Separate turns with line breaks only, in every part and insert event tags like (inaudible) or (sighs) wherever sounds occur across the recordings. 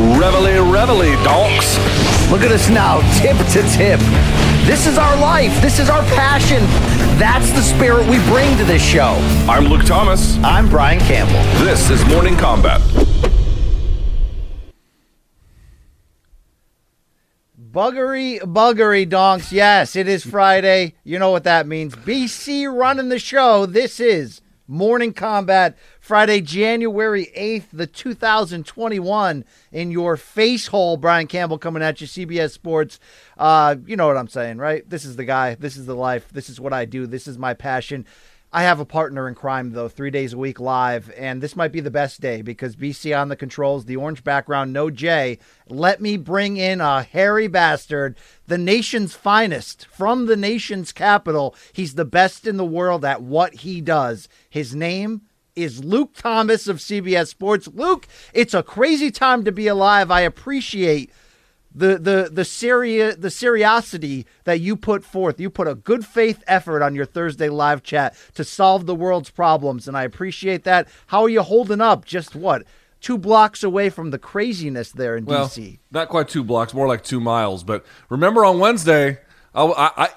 Reveille, reveille, donks.
Look at us now, tip to tip. This is our life. This is our passion. That's the spirit we bring to this show.
I'm Luke Thomas.
I'm Brian Campbell.
This is Morning Combat.
Buggery, buggery, donks. Yes, it is Friday. You know what that means. BC running the show. This is Morning Combat, Friday, January 8th, the 2021. In your face hole, Brian Campbell coming at you, CBS Sports. Uh, you know what I'm saying, right? This is the guy. This is the life. This is what I do. This is my passion. I have a partner in crime, though, three days a week live, and this might be the best day because BC on the controls, the orange background, no J. Let me bring in a hairy bastard, the nation's finest, from the nation's capital. He's the best in the world at what he does. His name is Luke Thomas of CBS Sports. Luke, it's a crazy time to be alive. I appreciate the the the seria the seriosity that you put forth. You put a good faith effort on your Thursday live chat to solve the world's problems, and I appreciate that. How are you holding up? Just what? Two blocks away from the craziness there in
Well,
DC.
not quite two blocks, more like two miles. But remember on Wednesday, I, I,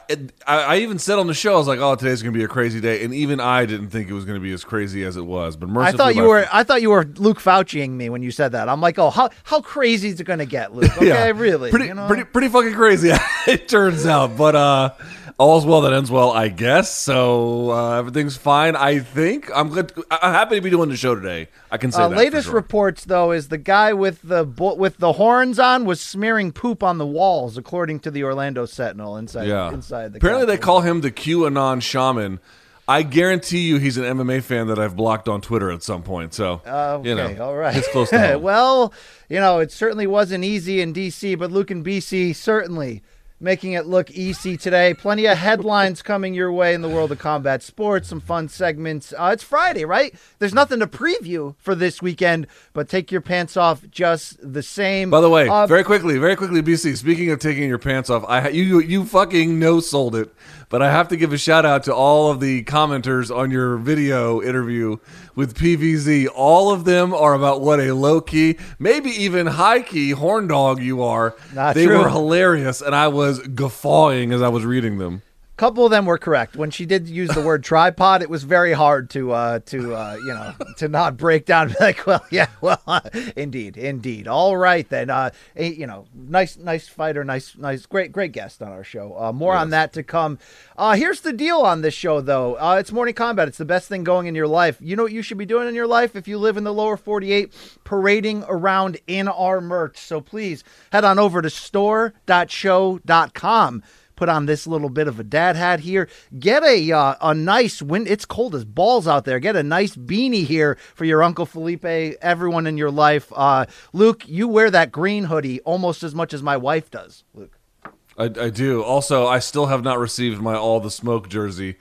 I, I even said on the show, I was like, "Oh, today's going to be a crazy day," and even I didn't think it was going to be as crazy as it was. But
I thought you were I thought you were Luke Fauciing me when you said that. I'm like, oh, how how crazy is it going to get, Luke? (laughs) Okay, really?
pretty,
you know?
pretty, pretty fucking crazy. (laughs) it turns out, but uh, all's well that ends well, I guess. So uh, everything's fine. I think I'm good. I'm happy to be doing the show today. I can say
Uh,
that.
latest
sure.
reports, though, is the guy with the bu- with the horns on was smearing poop on the walls, according to the Orlando Sentinel inside
Yeah.
inside the.
Apparently, they call him the QAnon shaman. I guarantee you, he's an MMA fan that I've blocked on Twitter at some point. So,
Uh, Okay,
you know,
all right.
it's close to (laughs) home.
well, you know, it certainly wasn't easy in DC, but Luke and BC certainly making it look easy today. Plenty of headlines coming your way in the world of combat sports, some fun segments. Uh, it's Friday, right? There's nothing to preview for this weekend, but take your pants off just the same.
By the way,
Uh,
very quickly, very quickly, BC. Speaking of taking your pants off, I you you fucking no sold it, but I have to give a shout out to all of the commenters on your video interview with PVZ. All of them are about what a low key, maybe even high key horn dog you are.
Not
they
true.
were hilarious, and I was guffawing as I was reading them.
Couple of them were correct. When she did use the word tripod, it was very hard to uh, to uh, you know to not break down. Like, well, yeah, well, (laughs) indeed, indeed. All right then. Uh, you know, nice, nice fighter, nice, nice, great, great guest on our show. Uh, more on that to come. Uh, here's the deal on this show, though. Uh, it's morning combat. It's the best thing going in your life. You know what you should be doing in your life if you live in the lower 48? Parading around in our merch. So please head on over to store.show.com put on this little bit of a dad hat here. Get a uh, a nice wind. It's cold as balls out there. Get a nice beanie here for your uncle Felipe. Everyone in your life. Uh, Luke, you wear that green hoodie almost as much as my wife does. Luke.
I, I do. Also, I still have not received my all the smoke jersey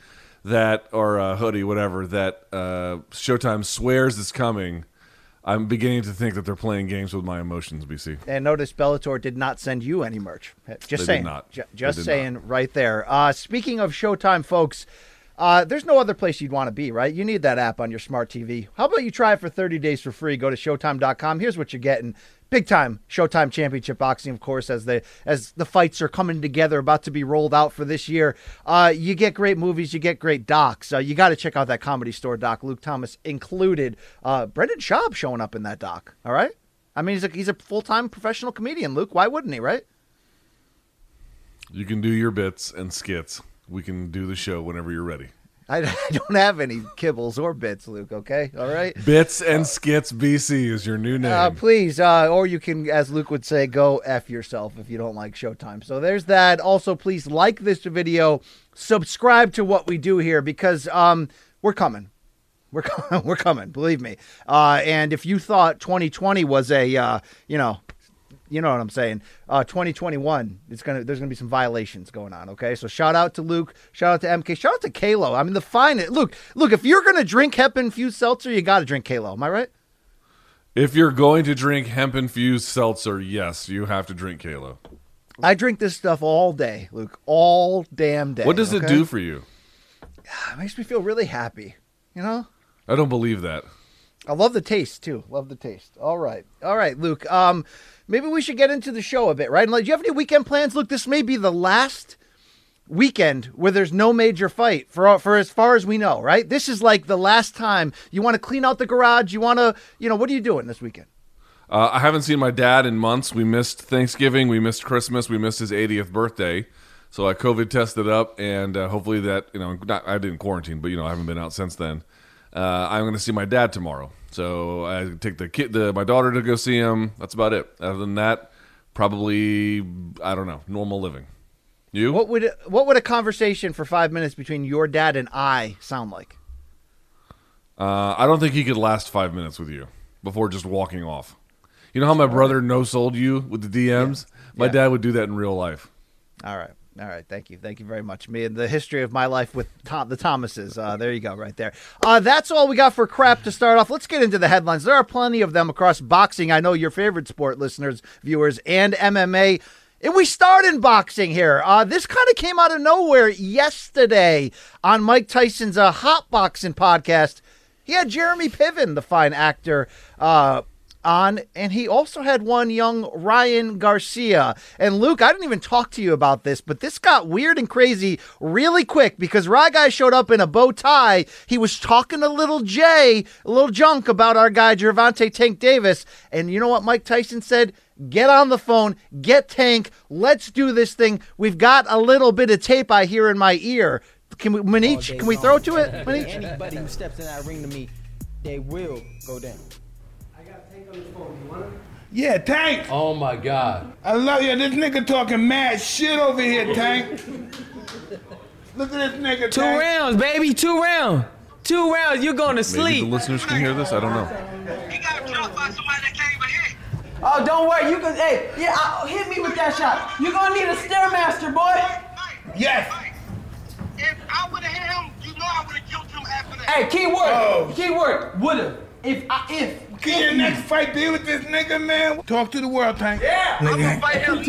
that or uh, hoodie, whatever that uh, Showtime swears is coming. I'm beginning to think that they're playing games with my emotions, BC.
And notice Bellator did not send you any merch. Just
They
saying.
not. They
just saying right there. Uh, speaking of Showtime, folks, uh, there's no other place you'd want to be, right? You need that app on your smart TV. How about you try it for 30 days for free? Go to Showtime.com. Here's what you're getting. Big time Showtime Championship Boxing, of course, as the as the fights are coming together, about to be rolled out for this year. Uh, you get great movies, you get great docs. Uh, you got to check out that Comedy Store doc, Luke Thomas included. Uh, Brendan Schaub showing up in that doc. All right, I mean he's a he's a full time professional comedian. Luke, why wouldn't he? Right?
You can do your bits and skits. We can do the show whenever you're ready.
I, (laughs) I don't have any kibbles or bits, Luke. Okay, all right.
Bits and skits BC is your new name.
Uh, please, uh, or you can, as Luke would say, go f yourself if you don't like Showtime. So there's that. Also, please like this video, subscribe to what we do here because um, we're coming. We're coming. (laughs) We're coming. Believe me. Uh, and if you thought 2020 was a, uh, you know, you know what I'm saying. Uh, 2021, it's gonna there's gonna be some violations going on. Okay, so shout out to Luke, shout out to MK, shout out to Kalo. I mean, the fine. Look, look. If you're gonna drink hemp infused seltzer, you got to drink Kalo. Am I right?
If you're going to drink hemp infused seltzer, yes, you have to drink Kalo.
I drink this stuff all day, Luke, all damn day.
What does it do for you? (sighs)
It makes me feel really happy. You know.
I don't believe that.
I love the taste too. Love the taste. All right, all right, Luke. Um, maybe we should get into the show a bit, right? And like, do you have any weekend plans? Look, this may be the last weekend where there's no major fight for for as far as we know, right? This is like the last time you want to clean out the garage. You want to, you know, what are you doing this weekend?
Uh, I haven't seen my dad in months. We missed Thanksgiving, we missed Christmas, we missed his 80th birthday. So I COVID tested up, and uh, hopefully that you know, not, I didn't quarantine, but you know, I haven't been out since then. Uh, I'm going to see my dad tomorrow, so I take the kid, the, my daughter to go see him. That's about it. Other than that, probably I don't know, normal living. You?
What would what would a conversation for five minutes between your dad and I sound like?
Uh, I don't think he could last five minutes with you before just walking off. You know how my brother no sold you with the DMs? My
Yeah.
dad would do that in real life.
All right. All right. Thank you. Thank you very much. Me and the history of my life with Tom, the Thomases. Uh, there you go, right there. Uh, that's all we got for crap to start off. Let's get into the headlines. There are plenty of them across boxing. I know your favorite sport, listeners, viewers, and MMA. And we start in boxing here. Uh, this kind of came out of nowhere yesterday on Mike Tyson's uh, Hot Boxing podcast. He had Jeremy Piven, the fine actor, uh, on, and he also had one young Ryan Garcia. And Luke, I didn't even talk to you about this, but this got weird and crazy really quick because Rye Guy showed up in a bow tie. He was talking to little Jay, a little junk about our guy Gervonta Tank Davis. And you know what Mike Tyson said? Get on the phone, get Tank, let's do this thing. We've got a little bit of tape I hear in my ear. Can we, Manich, can we throw to it, Manich?
Anybody who steps in that ring to me, they will go down.
Yeah, Tank.
Oh my God.
I love you. This nigga talking mad shit over here, Tank. Look at this nigga,
Two
Tank.
rounds, baby, two rounds. Two rounds, you're going to sleep.
Maybe the listeners can hear this. I don't know.
He got jumped by somebody that can't even hit.
Oh, don't worry, you can, hey, yeah, uh, hit me with that shot. You're going to need a Stairmaster, boy.
Mike,
Yes.
If I would have hit him, you know I would have killed him after that.
Hey, keyword,
Oh.
keyword, would've. If, I, if.
Can your next fight be with this nigga, man? Talk to the world, Tank.
Yeah.
I'm gonna
Nigga.
fight him. (laughs)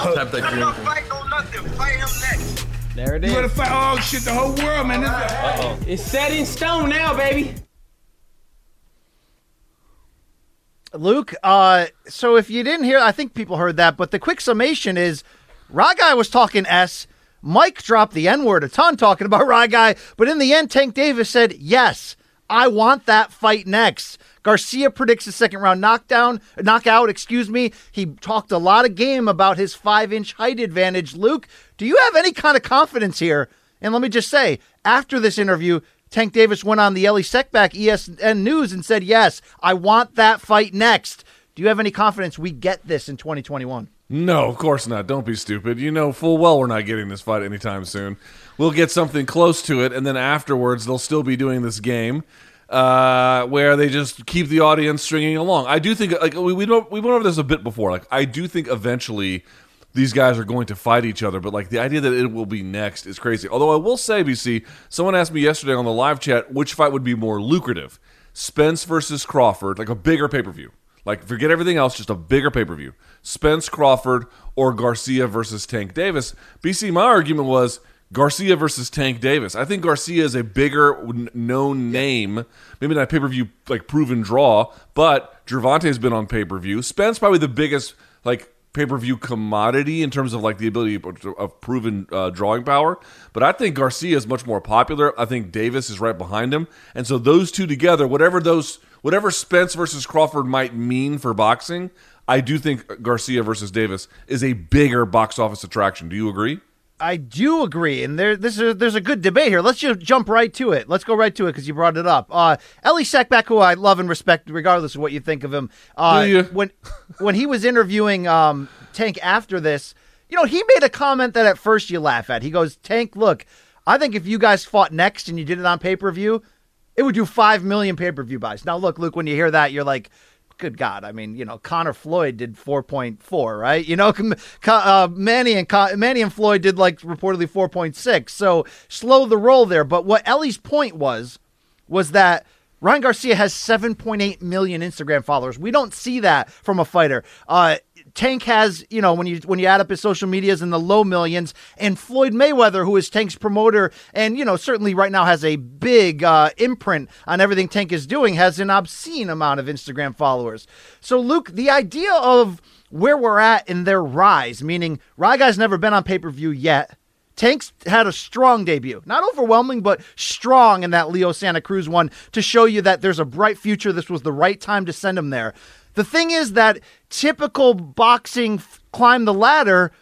I'm not fight no nothing. Fight him next.
There it is.
You gotta
is.
fight all shit, the whole world, man. This is
It's set in stone now, baby.
Luke, uh, so if you didn't hear, I think people heard that, but the quick summation is Raw Guy was talking S. Mike dropped the N word a ton talking about Raw Guy, but in the end, Tank Davis said, Yes, I want that fight next. Garcia predicts a second round knockdown, knockout, excuse me. He talked a lot of game about his five inch height advantage. Luke, do you have any kind of confidence here? And let me just say, after this interview, Tank Davis went on the Ellie Seckbach ESN News and said, Yes, I want that fight next. Do you have any confidence we get this in 2021?
No, of course not. Don't be stupid. You know full well we're not getting this fight anytime soon. We'll get something close to it, and then afterwards they'll still be doing this game uh, where they just keep the audience stringing along. I do think like we we, don't, we went over this a bit before. Like I do think eventually these guys are going to fight each other, but like the idea that it will be next is crazy. Although I will say, BC, someone asked me yesterday on the live chat which fight would be more lucrative, Spence versus Crawford, like a bigger pay per view. Like forget everything else, just a bigger pay per view. Spence Crawford or Garcia versus Tank Davis. BC, my argument was Garcia versus Tank Davis. I think Garcia is a bigger known name, maybe not pay per view like proven draw, but Gervonta's been on pay per view. Spence probably the biggest like pay per view commodity in terms of like the ability of, of proven uh, drawing power. But I think Garcia is much more popular. I think Davis is right behind him, and so those two together, whatever those whatever Spence versus Crawford might mean for boxing, I do think Garcia versus Davis is a bigger box office attraction. Do you agree?
I do agree, and there this is there's a good debate here. Let's just jump right to it. Let's go right to it because you brought it up. Uh, Ellie Seckbach, who I love and respect, regardless of what you think of him. Uh? When when he was interviewing um, Tank after this, you know, he made a comment that at first you laugh at. He goes, "Tank, look, I think if you guys fought next and you did it on pay per view, It would do 5 million pay per view buys. Now, look, Luke, when you hear that, you're like, good God. I mean, you know, Conor Floyd did 4.4, right? You know, (laughs) uh, Manny, and Con- Manny and Floyd did like reportedly 4.6. So slow the roll there. But what Ellie's point was, was that Ryan Garcia has 7.8 million Instagram followers. We don't see that from a fighter. Uh, Tank has, you know, when you when you add up his social medias in the low millions, and Floyd Mayweather, who is Tank's promoter, and you know certainly right now has a big uh, imprint on everything Tank is doing, has an obscene amount of Instagram followers. So Luke, the idea of where we're at in their rise, meaning Ryguy's never been on pay per view yet. Tank's had a strong debut. Not overwhelming, but strong in that Leo Santa Cruz one to show you that there's a bright future. This was the right time to send him there. The thing is that typical boxing f- climb the ladder,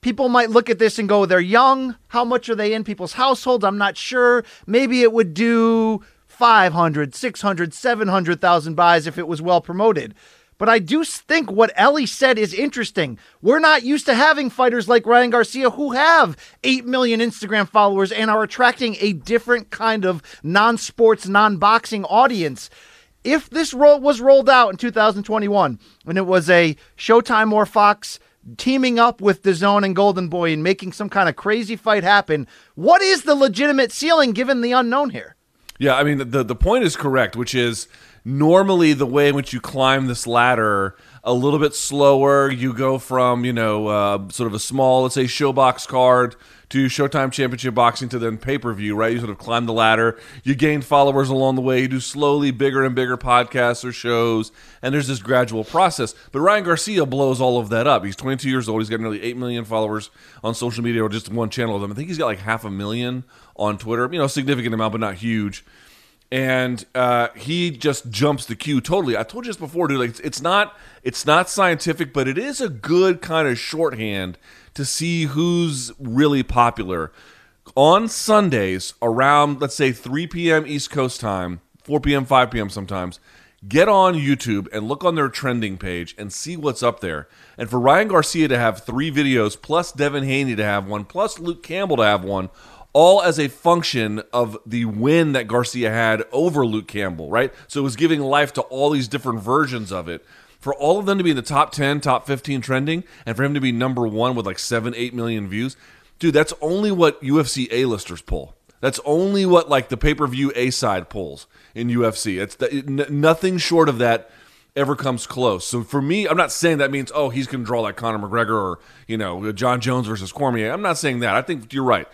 people might look at this and go, they're young. How much are they in people's households? I'm not sure. Maybe it would do 500, 600, 700,000 buys if it was well promoted. But I do think what Ellie said is interesting. We're not used to having fighters like Ryan Garcia who have 8 million Instagram followers and are attracting a different kind of non sports, non boxing audience if this ro- was rolled out in 2021 and it was a Showtime or Fox teaming up with the zone and Golden Boy and making some kind of crazy fight happen, what is the legitimate ceiling given the unknown here?
Yeah, I mean the the point is correct, which is normally the way in which you climb this ladder a little bit slower. You go from you know uh, sort of a small, let's say, ShoBox card to Showtime Championship Boxing to then pay per view, right? You sort of climb the ladder. You gain followers along the way. You do slowly bigger and bigger podcasts or shows, and there's this gradual process. But Ryan Garcia blows all of that up. He's 22 years old. He's got nearly 8 million followers on social media or just one channel of them. I think he's got like half a million on Twitter. You know, significant amount, but not huge and uh, he just jumps the queue totally. I told you this before, dude. Like it's, it's not it's not scientific, but it is a good kind of shorthand to see who's really popular. On Sundays around let's say 3 p.m. East Coast time, 4 p.m., 5 p.m. sometimes. Get on YouTube and look on their trending page and see what's up there. And for Ryan Garcia to have three videos, plus Devin Haney to have one, plus Luke Campbell to have one, all as a function of the win that Garcia had over Luke Campbell, right? So it was giving life to all these different versions of it. For all of them to be in the top 10, top 15 trending, and for him to be number one with like seven, eight million views, dude, that's only what UFC A-listers pull. That's only what like the pay-per-view A side pulls in UFC. It's the, n- nothing short of that ever comes close. So for me, I'm not saying that means oh he's going to draw like Conor McGregor or you know Jon Jones versus Cormier. I'm not saying that. I think you're right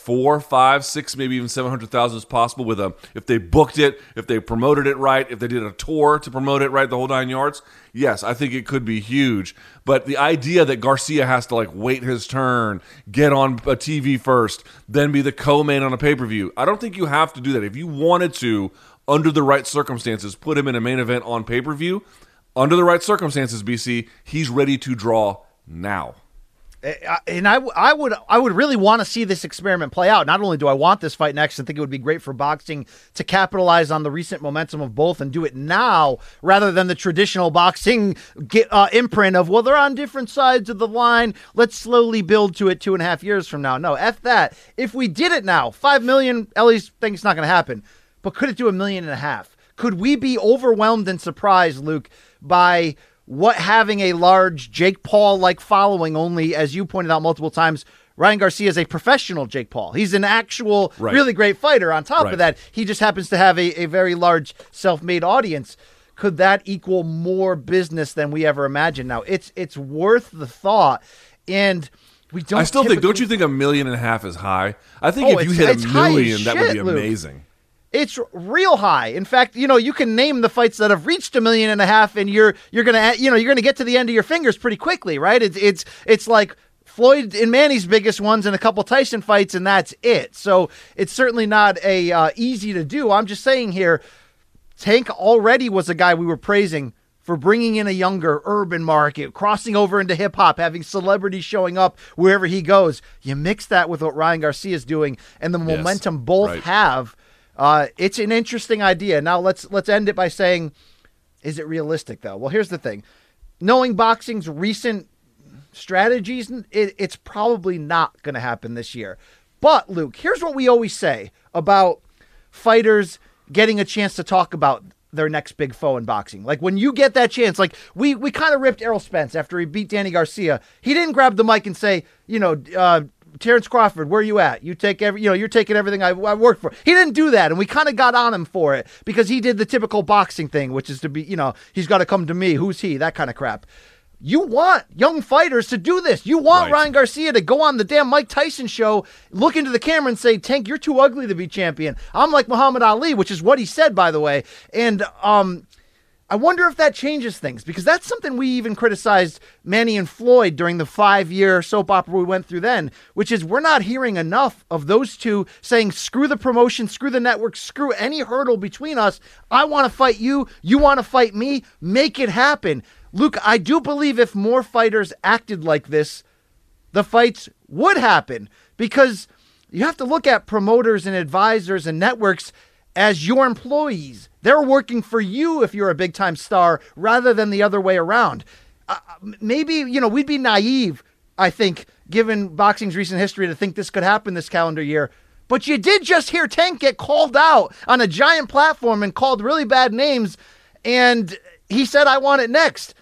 four, five, six, maybe even seven hundred thousand is possible with a if they booked it, if they promoted it right, if they did a tour to promote it right, the whole nine yards. Yes, I think it could be huge. But the idea that Garcia has to like wait his turn, get on a TV first, then be the co-main on a pay-per-view, I don't think you have to do that. If you wanted to, under the right circumstances, put him in a main event on pay-per-view, under the right circumstances, BC, he's ready to draw now.
And I, I would I would really want to see this experiment play out. Not only do I want this fight next, and think it would be great for boxing to capitalize on the recent momentum of both and do it now rather than the traditional boxing get, uh, imprint of well they're on different sides of the line. Let's slowly build to it two and a half years from now. No, f that. If we did it now, five million. Ellie's think it's not going to happen, but could it do a million and a half? Could we be overwhelmed and surprised, Luke, by what having a large Jake Paul like following only, as you pointed out multiple times, Ryan Garcia is a professional Jake Paul. He's an actual, right. really great fighter. On top right. of that, he just happens to have a, a very large self made audience. Could that equal more business than we ever imagined? Now, it's it's worth the thought. And we don't.
I still think. Don't you think a million and a half is high? I think oh, if you hit a million, that would be amazing. Luke.
It's real high. In fact, you know, you can name the fights that have reached a million and a half, and you're you're gonna you know you're gonna get to the end of your fingers pretty quickly, right? It's it's it's like Floyd and Manny's biggest ones and a couple Tyson fights, and that's it. So it's certainly not a uh, easy to do. I'm just saying here, Tank already was a guy we were praising for bringing in a younger urban market, crossing over into hip hop, having celebrities showing up wherever he goes. You mix that with what Ryan Garcia is doing, and the yes, momentum both right. have uh, it's an interesting idea. Now let's let's end it by saying, is it realistic though? Well, here's the thing: knowing boxing's recent strategies, it, it's probably not going to happen this year. But Luke, here's what we always say about fighters getting a chance to talk about their next big foe in boxing. Like when you get that chance, like we we kind of ripped Errol Spence after he beat Danny Garcia. He didn't grab the mic and say, you know, uh, Terrence Crawford, where are you at? You take every, you know, you're taking everything I, I worked for. He didn't do that, and we kind of got on him for it because he did the typical boxing thing, which is to be, you know, he's got to come to me. Who's he? That kind of crap. You want young fighters to do this. You want
Right.
Ryan Garcia to go on the damn Mike Tyson show, look into the camera and say, Tank, you're too ugly to be champion. I'm like Muhammad Ali, which is what he said, by the way. And um, I wonder if that changes things because that's something we even criticized Manny and Floyd during the five year soap opera we went through then, which is we're not hearing enough of those two saying, screw the promotion, screw the network, screw any hurdle between us. I want to fight you. You want to fight me. Make it happen. Luke, I do believe if more fighters acted like this, the fights would happen because you have to look at promoters and advisors and networks as your employees. They're working for you if you're a big time star rather than the other way around. Uh, maybe, you know, we'd be naive, I think, given boxing's recent history to think this could happen this calendar year. But you did just hear Tank get called out on a giant platform and called really bad names. And he said, I want it next.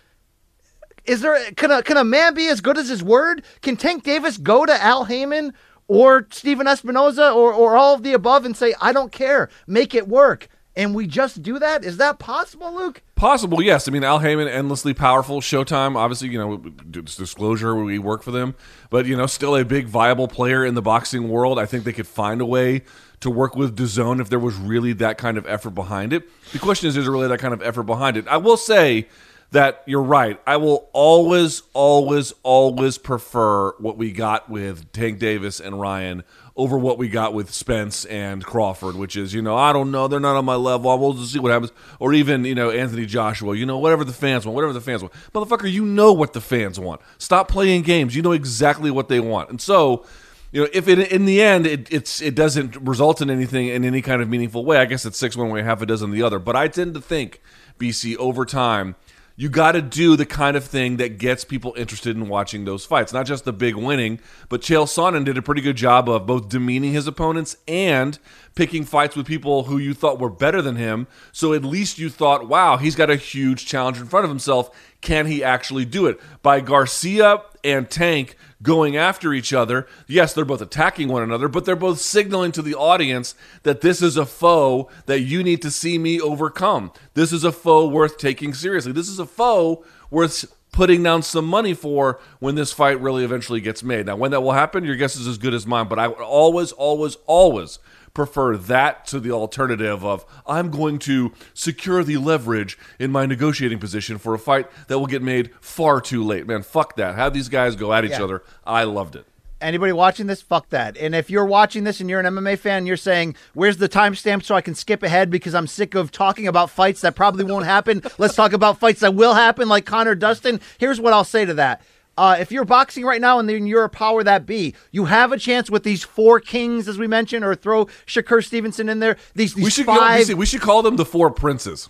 Is there can a can a man be as good as his word? Can Tank Davis go to Al Haymon or Stephen Espinoza or or all of the above and say, I don't care, make it work? And we just do that? Is that possible, Luke?
Possible, yes. I mean, Al Haymon, endlessly powerful. Showtime, obviously, you know, disclosure, we work for them, but you know, still a big viable player in the boxing world. I think they could find a way to work with DAZN if there was really that kind of effort behind it. The question is, is there really that kind of effort behind it? I will say that you're right. I will always, always, always prefer what we got with Tank Davis and Ryan over what we got with Spence and Crawford, which is, you know, I don't know, they're not on my level. We'll just see what happens. Or even, you know, Anthony Joshua, you know, whatever the fans want, whatever the fans want. Motherfucker, you know what the fans want. Stop playing games. You know exactly what they want. And so, you know, if it in the end it, it's it doesn't result in anything in any kind of meaningful way, I guess it's six one way, half a dozen the other. But I tend to think, BC, over time, you got to do the kind of thing that gets people interested in watching those fights. Not just the big winning, but Chael Sonnen did a pretty good job of both demeaning his opponents and picking fights with people who you thought were better than him. So at least you thought, wow, he's got a huge challenge in front of himself. Can he actually do it? By Garcia and Tank going after each other, yes, they're both attacking one another, but they're both signaling to the audience that this is a foe that you need to see me overcome. This is a foe worth taking seriously. This is a foe worth putting down some money for when this fight really eventually gets made. Now, when that will happen, your guess is as good as mine, but I would always, always, always prefer that to the alternative of I'm going to secure the leverage in my negotiating position for a fight that will get made far too late. Man, fuck that. Have these guys go at each
Yeah.
other. I loved it.
Anybody watching this, fuck that. And if you're watching this and you're an MMA fan, you're saying, "Where's the timestamp so I can skip ahead because I'm sick of talking about fights that probably won't happen. Let's talk about fights that will happen, like Conor Dustin." Here's what I'll say to that. Uh, if you're boxing right now and then you're a power that be, you have a chance with these four kings, as we mentioned, or throw Shakur Stevenson in there. These, these
We should
five.
go, we should call them the four princes.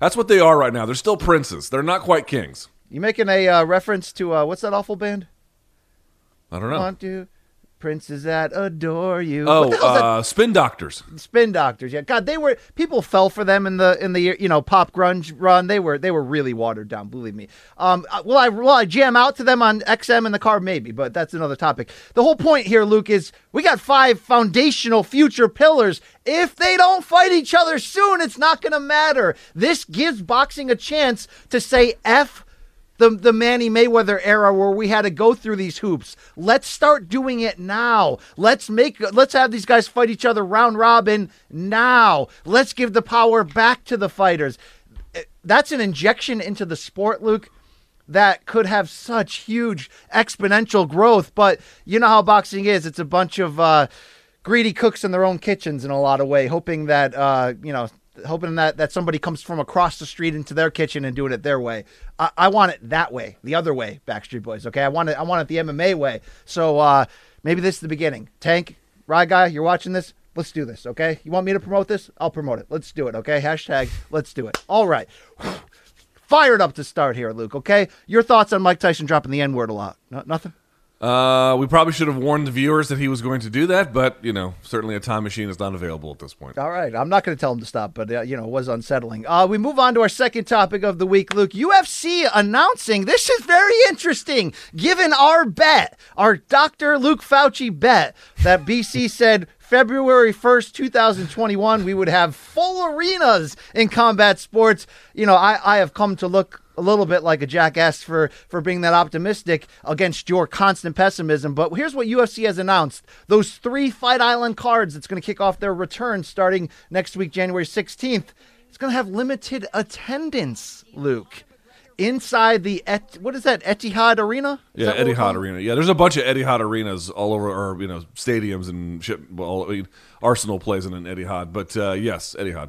That's what they are right now. They're still princes. They're not quite kings.
you making a uh, reference to uh, what's that awful band?
I don't know.
Want to princes that adore you.
Oh, uh, spin doctors.
Spin Doctors, yeah. God, they were people fell for them in the in the you know pop grunge run. They were they were really watered down. Believe me. Um, uh, will I will I jam out to them on XM in the car? Maybe, but that's another topic. The whole point here, Luke, is we got five foundational future pillars. If they don't fight each other soon, it's not going to matter. This gives boxing a chance to say f the the Manny Mayweather era where we had to go through these hoops. Let's start doing it now. Let's make let's have these guys fight each other round robin now. Let's give the power back to the fighters. Eh, That's an injection into the sport, Luke. That could have such huge exponential growth, but you know how boxing is. It's a bunch of uh, greedy cooks in their own kitchens in a lot of way, hoping that uh, you know hoping that that somebody comes from across the street into their kitchen and doing it their way. I, I want it that way, the other way, Backstreet Boys. Okay, I want it. I want it the MMA way. So uh, maybe this is the beginning. Tank, Rye guy, you're watching this. Let's do this. Okay, you want me to promote this? I'll promote it. Let's do it. Okay, hashtag. Let's do it. All right. Fired up to start here, Luke. Okay, your thoughts on Mike Tyson dropping the N word a lot? No, nothing.
Uh, we probably should have warned the viewers that he was going to do that, but you know, certainly a time machine is not available at this point.
All right, I'm not going to tell him to stop, but uh, you know, it was unsettling. Uh, we move on to our second topic of the week, Luke. UFC announcing this is very interesting. Given our bet, our Dr. Luke Fauci bet that BC (laughs) said February 1st, 2021, we would have full arenas in combat sports. You know, I, I have come to look a little bit like a jackass for for being that optimistic against your constant pessimism. But here's what UFC has announced: those three Fight Island cards that's going to kick off their return starting next week, January 16th. It's going to have limited attendance, Luke. Inside the Et- what is that Etihad Arena? Is
Yeah, Etihad? Arena. Yeah, there's a bunch of Etihad arenas all over, or you know, stadiums and shit. Well, I mean, Arsenal plays in an Etihad, but uh, yes, Etihad.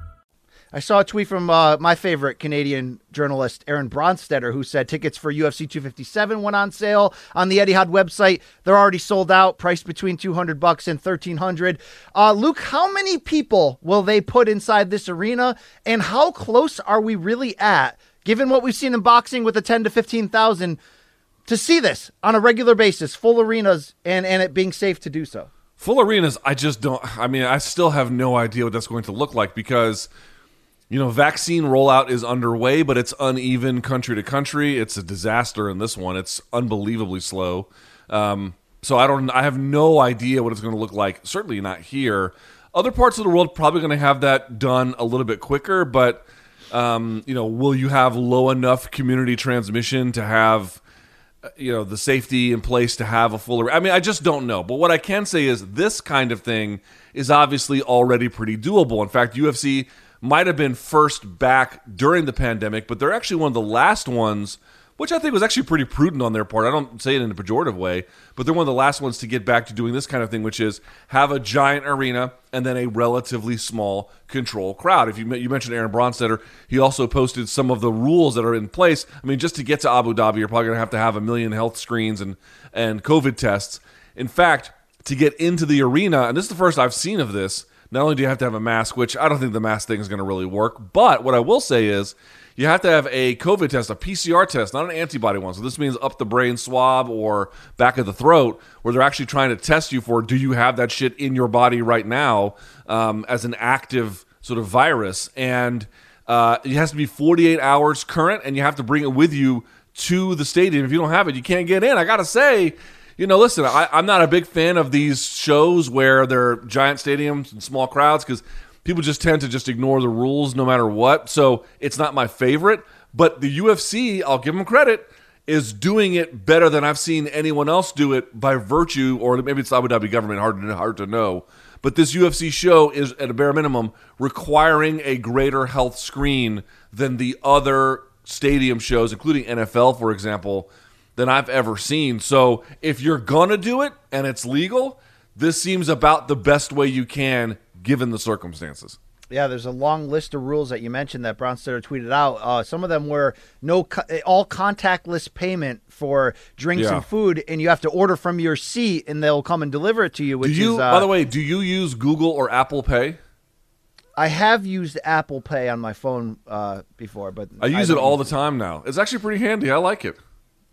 I saw a tweet from uh, my favorite Canadian journalist, Aaron Bronsteter, who said tickets for UFC 257 went on sale on the Etihad website. They're already sold out, priced between 200 bucks and 1300. Uh, Luke, how many people will they put inside this arena, and how close are we really at, given what we've seen in boxing with the 10 to 15,000, to see this on a regular basis, full arenas, and and it being safe to do so?
Full arenas, I just don't. I mean, I still have no idea what that's going to look like because, you know, vaccine rollout is underway, but it's uneven country to country. It's a disaster in this one. It's unbelievably slow. Um, so I don't. I have no idea what it's going to look like. Certainly not here. Other parts of the world probably going to have that done a little bit quicker, but um, you know, will you have low enough community transmission to have you know the safety in place to have a fuller i mean i just don't know but what i can say is this kind of thing is obviously already pretty doable in fact ufc might have been first back during the pandemic but they're actually one of the last ones which i think was actually pretty prudent on their part. I don't say it in a pejorative way but they're one of the last ones to get back to doing this kind of thing which is have a giant arena and then a relatively small control crowd. If you, you mentioned aaron bronsteter he also posted some of the rules that are in place. I mean just to get to abu dhabi you're probably going to have to have a million health screens and, and covid tests. In fact to get into the arena and this is the first i've seen of this not only do you have to have a mask which i don't think the mask thing is going to really work but what i will say is you have to have a COVID test, a PCR test, not an antibody one. So this means up the brain swab or back of the throat, where they're actually trying to test you for do you have that shit in your body right now um, as an active sort of virus, and uh, it has to be 48 hours current, and you have to bring it with you to the stadium. If you don't have it, you can't get in. I gotta say. You know, listen, I, I'm not a big fan of these shows where they're giant stadiums and small crowds because people just tend to just ignore the rules no matter what. So it's not my favorite. But the UFC, I'll give them credit, is doing it better than I've seen anyone else do it by virtue, or maybe it's Abu Dhabi government, hard to, hard to know. But this UFC show is, at a bare minimum, requiring a greater health screen than the other stadium shows, including NFL, for example, than I've ever seen. So if you're going to do it and it's legal, this seems about the best way you can given the circumstances.
Yeah, there's a long list of rules that you mentioned that Bronsteter tweeted out. Uh, some of them were no co- all contactless payment for drinks
Yeah.
and food, and you have to order from your seat, and they'll come and deliver it to you. Which
you,
is, uh,
by the way, do you use Google or Apple Pay?
I have used Apple Pay on my phone uh, before, but
I use it
don't
all the time now. It's actually pretty handy. I like it.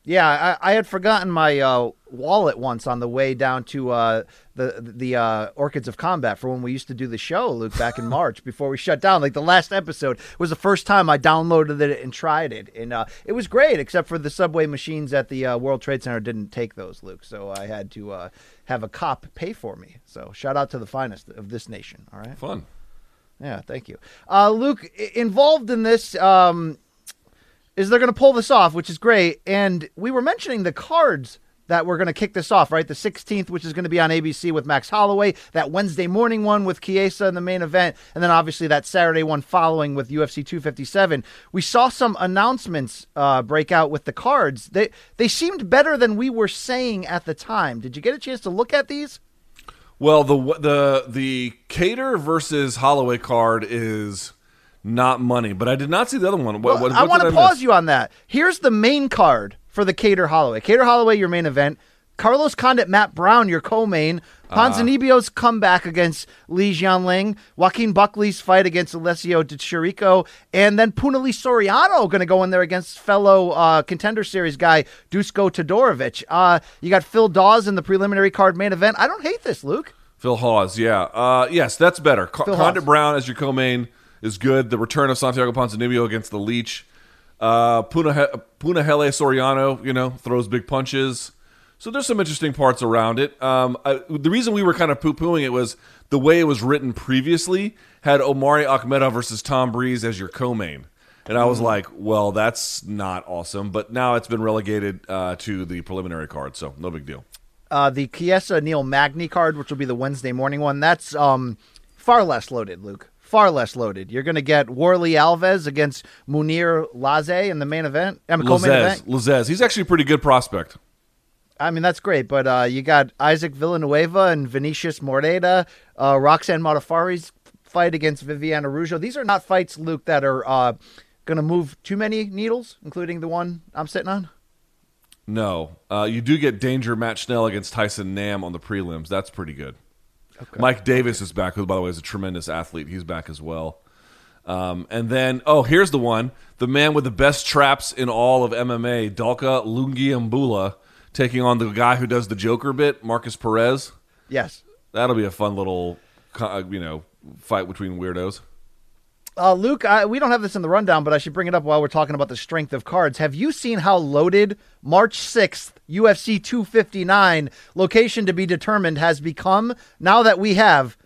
Yeah, I, I had forgotten my uh, wallet once on the way down to uh, the the uh, Orchids of Combat for when we used to do the show, Luke, back in (laughs) March before we shut down. Like the last episode was the first time I downloaded it and tried it, and uh, it was great, except for the subway machines at the uh, World Trade Center didn't take those, Luke. So I had to uh, have a cop pay for me. So shout out to the finest of this nation. All right,
Fun.
yeah, thank you, uh, Luke. Involved in this. Um, is they're going to pull this off, which is great. And we were mentioning the cards that we're going to kick this off, right? The 16th, which is going to be on ABC with Max Holloway, that Wednesday morning one with Chiesa in the main event, and then obviously that Saturday one following with UFC 257. We saw some announcements uh, break out with the cards. They they seemed better than we were saying at the time. Did you get a chance to look at these?
Well, the the the Kattar versus Holloway card is not money, but I did not see the other one. What,
Well,
what,
I want to
miss?
pause you on that. Here's the main card for the Kattar Holloway. Kattar Holloway, your main event. Carlos Condit, Matt Brown, your co-main.
Ah.
Ponzinibbio's comeback against Li Jingliang. Joaquin Buckley's fight against Alessio Di Chirico. And then Punahele Soriano going to go in there against fellow uh, contender series guy Dusko Todorovic. Uh, you got Phil Dawes in the preliminary card main event. I don't hate this, Luke.
Phil Hawes, yeah. Uh, yes, that's better.
Phil
Condit
Hawes.
Brown as your co-main is good. The return of Santiago Ponzinibbio against the Leech. Uh, Puna, Puna Hele Soriano, you know, throws big punches. So there's some interesting parts around it. Um, I, the reason we were kind of poo-pooing it was the way it was written previously had Omari Akhmedov versus Tom Breeze as your co-main. And I was like, well, that's not awesome. But now it's been relegated uh, to the preliminary card, so no big deal.
uh, the Chiesa Neil Magny card, which will be the Wednesday morning one, that's um, far less loaded, Luke. Far less loaded. You're going to get Warley Alves against Munir Laze in the main event. I mean,
Lazez,
event.
Lazez. He's actually a pretty good prospect.
I mean, that's great. But uh, you got Isaac Villanueva and Vinicius Moreira, uh, Roxanne Modafferi's fight against Viviana Rujo. These are not fights, Luke, that are uh, going to move too many needles, including the one I'm sitting on.
No, uh, you do get danger Matt Schnell against Tyson Nam on the prelims. That's pretty good. Mike Davis is back, who by the way is a tremendous athlete. He's back as well. Um, and then, oh, here's the one: the man with the best traps in all of MMA, Dalcha Lungiambula, taking on the guy who does the Joker bit, Markus Perez.
Yes.
That'll be a fun little, uh, you know, fight between weirdos.
Uh, Luke, I, we don't have this in the rundown, but I should bring it up while we're talking about the strength of cards. Have you seen how loaded March 6th, UFC 259, location to be determined, has become now that we have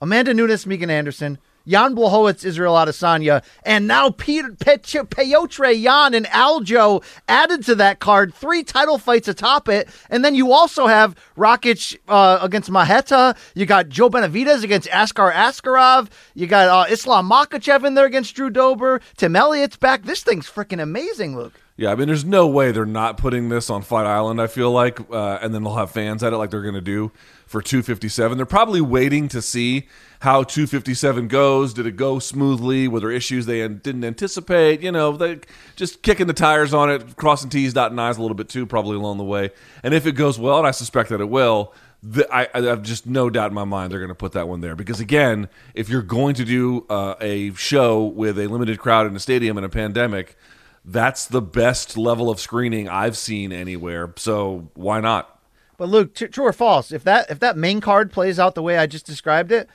Amanda Nunes, Megan Anderson, Jan Blachowicz, Israel Adesanya, and now Peter Pet- Petr Yan and Aljo added to that card. Three title fights atop it, and then you also have Rakic uh, against Maheta. You got Joe Benavidez against Askar Askarov. You got uh, Islam Makhachev in there against Drew Dober. Tim Elliott's back. This thing's freaking amazing, Luke.
Yeah, I mean, there's no way they're not putting this on Fight Island. I feel like, uh, and then they'll have fans at it like they're going to do for 257. They're probably waiting to see how 257 goes. Did it go smoothly? Were there issues they didn't anticipate? You know, they just kicking the tires on it, crossing T's, dotting I's a little bit too, probably along the way. And if it goes well, and I suspect that it will. The, I, I have just no doubt in my mind they're going to put that one there because again, if you're going to do uh, a show with a limited crowd in a stadium in a pandemic, that's the best level of screening I've seen anywhere. So why not?
But Luke, t- true or false? If that if that main card plays out the way I just described it,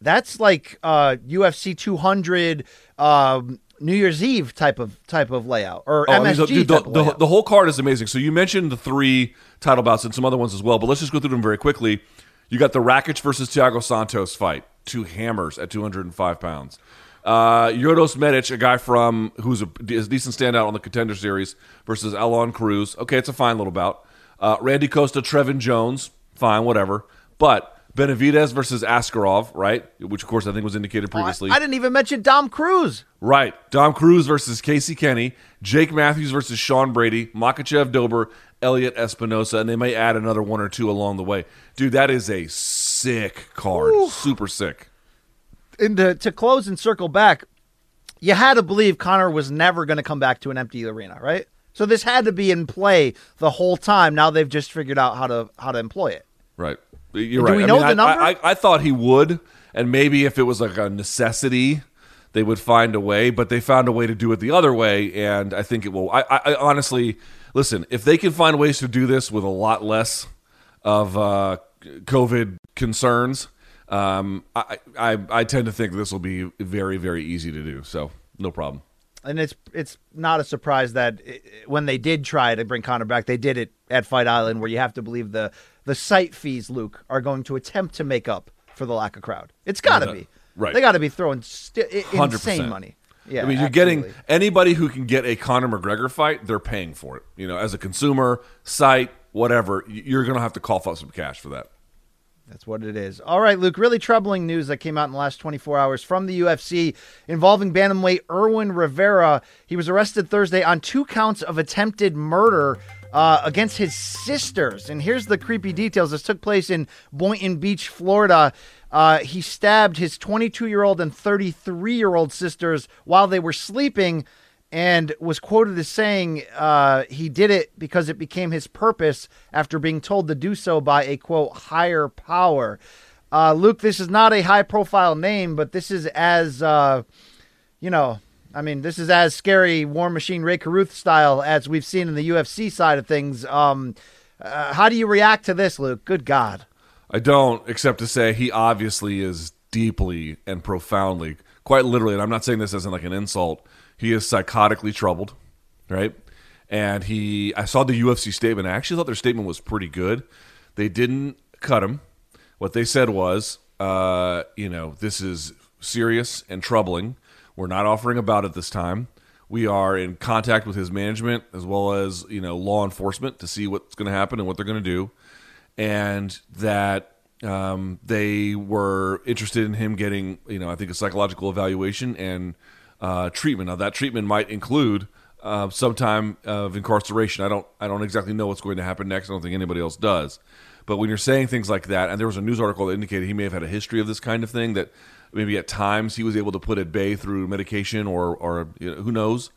that's like uh, UFC 200 um, New Year's Eve type of type of layout or
Oh, I mean,
MSG
the, the,
type of
the, the whole card is amazing. So you mentioned the three title bouts and some other ones as well, but let's just go through them very quickly. You got the Rakic versus Thiago Santos fight, two hammers at 205 pounds. Uh, Yodos Medic, a guy from who's a, a decent standout on the contender series, versus Aalon Cruz. Okay, it's a fine little bout. Uh, Randy Costa, Trevin Jones, fine, whatever. But Benavidez versus Askarov, right? Which of course I think was indicated previously.
I didn't even mention Dom Cruz.
Right. Dom Cruz versus Casey Kenny, Jake Matthews versus Sean Brady, Makhachev Dober, Elliott Espinosa, and they may add another one or two along the way. Dude, that is a sick card. Super sick.
And to, to close and circle back, you had to believe Conor was never going to come back to an empty arena, right? So this had to be in play the whole time. Now they've just figured out how to how to employ it.
Right. You're right.
Do
right.
we
I
know
mean,
the number?
I, I, I thought he would, and maybe if it was like a necessity, they would find a way, but they found a way to do it the other way, and I think it will. I, I, I honestly, listen, if they can find ways to do this with a lot less of uh, COVID concerns, um, I, I, I tend to think this will be very, very easy to do. So, no problem.
And it's it's not a surprise that i when they did try to bring Conor back, they did it at Fight Island, where you have to believe the the site fees, Luke, are going to attempt to make up for the lack of crowd. It's got to
Yeah.
be
Right.
They got to be throwing sti- i-
100%.
insane money. Yeah,
I mean, you're
absolutely.
getting anybody who can get a Conor McGregor fight, they're paying for it. You know, as a consumer, site, whatever, you're going to have to cough up some cash for that.
That's what it is. All right, Luke. Really troubling news that came out in the last 24 hours from the UFC involving bantamweight Erwin Rivera. He was arrested Thursday on two counts of attempted murder uh, against his sisters. And here's the creepy details. This took place in Boynton Beach, Florida. Uh, he stabbed his 22 year old and 33 year old sisters while they were sleeping and was quoted as saying uh, he did it because it became his purpose after being told to do so by a quote higher power. Uh, Luke, this is not a high profile name, but this is as uh, you know. I mean, this is as scary War Machine Rae Carruth style as we've seen in the UFC side of things. Um, uh, how do you react to this, Luke? Good God.
I don't, except to say he obviously is deeply and profoundly, quite literally, and I'm not saying this as like an insult. He is psychotically troubled, right? And he, I saw the UFC statement. I actually thought their statement was pretty good. They didn't cut him. What they said was, uh, you know, this is serious and troubling. We're not offering a bout at this time. We are in contact with his management as well as you know law enforcement to see what's going to happen and what they're going to do and that um, they were interested in him getting, you know, I think a psychological evaluation and uh, treatment. Now that treatment might include uh, some time of incarceration. I don't, I don't exactly know what's going to happen next. I don't think anybody else does. But when you're saying things like that, and there was a news article that indicated he may have had a history of this kind of thing, that maybe at times he was able to put at bay through medication or, or you know, who knows.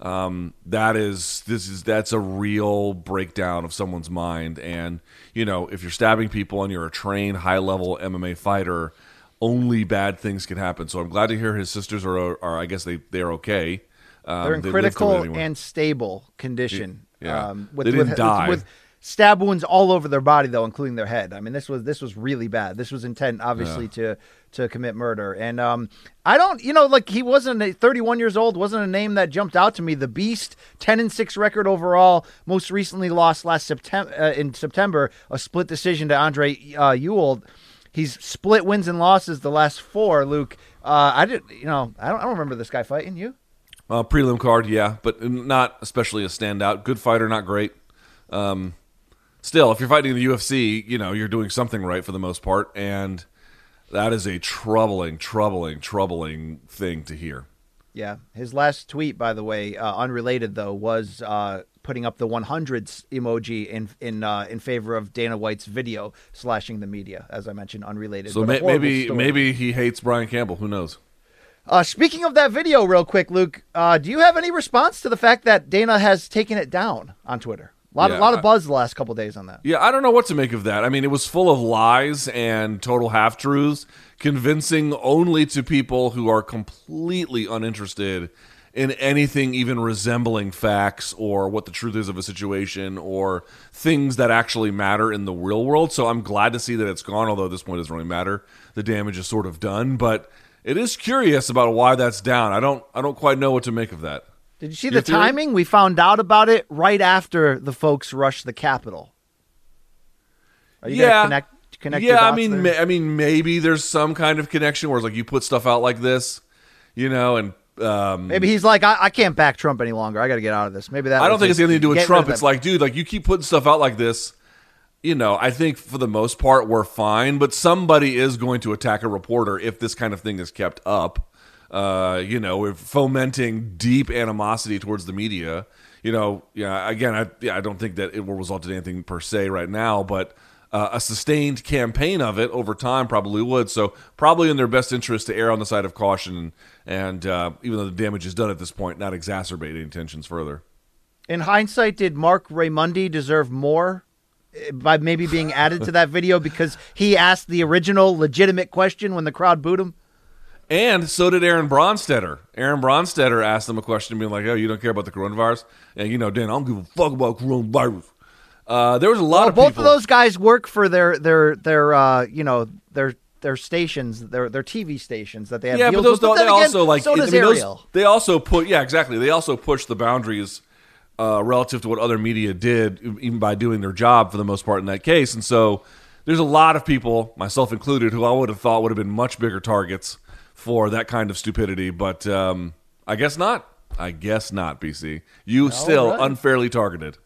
Um, that is this is that's a real breakdown of someone's mind, and you know if you're stabbing people and you're a trained high level MMA fighter, only bad things can happen. So I'm glad to hear his sisters are, are I guess they they're okay. Um,
They're in
they lived through it
critical and stable condition.
Yeah.
Um, with,
They didn't
with,
die.
with stab wounds all over their body, though, including their head. I mean, this was this was really bad. This was intent, obviously, to to commit murder. And um, I don't, you know, like he wasn't a 31 years old. wasn't a name that jumped out to me. The Beast, 10 and six record overall. Most recently lost last September uh, in September a split decision to Andre uh, Ewell. He's split wins and losses the last four. Luke, uh, I did, you know, I don't, I don't remember this guy fighting you.
Uh, prelim card, yeah, but not especially a standout. Good fighter, not great. Um, still, if you're fighting in the UFC, you know you're doing something right for the most part, and that is a troubling, troubling, troubling thing to hear.
Yeah, his last tweet, by the way, uh, unrelated though, was uh, putting up the 100s emoji in in uh, in favor of Dana White's video slashing the media, as I mentioned, unrelated.
So
but
may, maybe
story.
maybe he hates Brian Campbell. Who knows?
Uh, speaking of that video, real quick, Luke, uh, do you have any response to the fact that Dana has taken it down on Twitter? A lot,
Yeah,
of, lot of buzz the last couple days on that.
Yeah, I don't know what to make of that. I mean, it was full of lies and total half truths, convincing only to people who are completely uninterested in anything even resembling facts or what the truth is of a situation or things that actually matter in the real world. So I'm glad to see that it's gone, although at this point it doesn't really matter. The damage is sort of done, but it is curious about why that's down. I don't I don't quite know what to make of that.
Did you see
Your
the
theory?
timing? We found out about it right after the folks rushed the Capitol. Are you
yeah.
connect connect?
yeah, I mean, ma- I mean, maybe there's some kind of connection where it's like you put stuff out like this, you know, and um,
Maybe he's like, I, I can't back Trump any longer. I got to get out of this. Maybe that.
I don't think it's anything to do with Trump. It's like, dude, like you keep putting stuff out like this. You know, I think for the most part we're fine, but somebody is going to attack a reporter if this kind of thing is kept up. Uh, you know, fomenting deep animosity towards the media. You know, yeah. Again, I yeah, I don't think that it will result in anything per se right now, but uh, a sustained campaign of it over time probably would. So probably in their best interest to err on the side of caution, and uh, even though the damage is done at this point, not exacerbate any tensions further.
In hindsight, did Marc Raimondi deserve more eh, by maybe being added to that video because he asked the original legitimate question when the crowd booed him?
And so did Aaron Bronsteter. Aaron Bronsteter asked them a question, being like, "Oh, you don't care about the coronavirus?" And you know, Dan, I don't give a fuck about coronavirus. Uh, there was a lot
Well,
of
both
people.
of those guys work for their their their uh, you know their their stations, their their TV stations that they have.
yeah, but those
with.
don't, they
again,
also like.
so
I
does
mean, those- they also put yeah, exactly. They also push the boundaries uh, relative to what other media did, even by doing their job for the most part in that case. And so there's a lot of people, myself included, who I would have thought would have been much bigger targets for that kind of stupidity. But um, I guess not. I guess not. BC, you still
right.
unfairly targeted.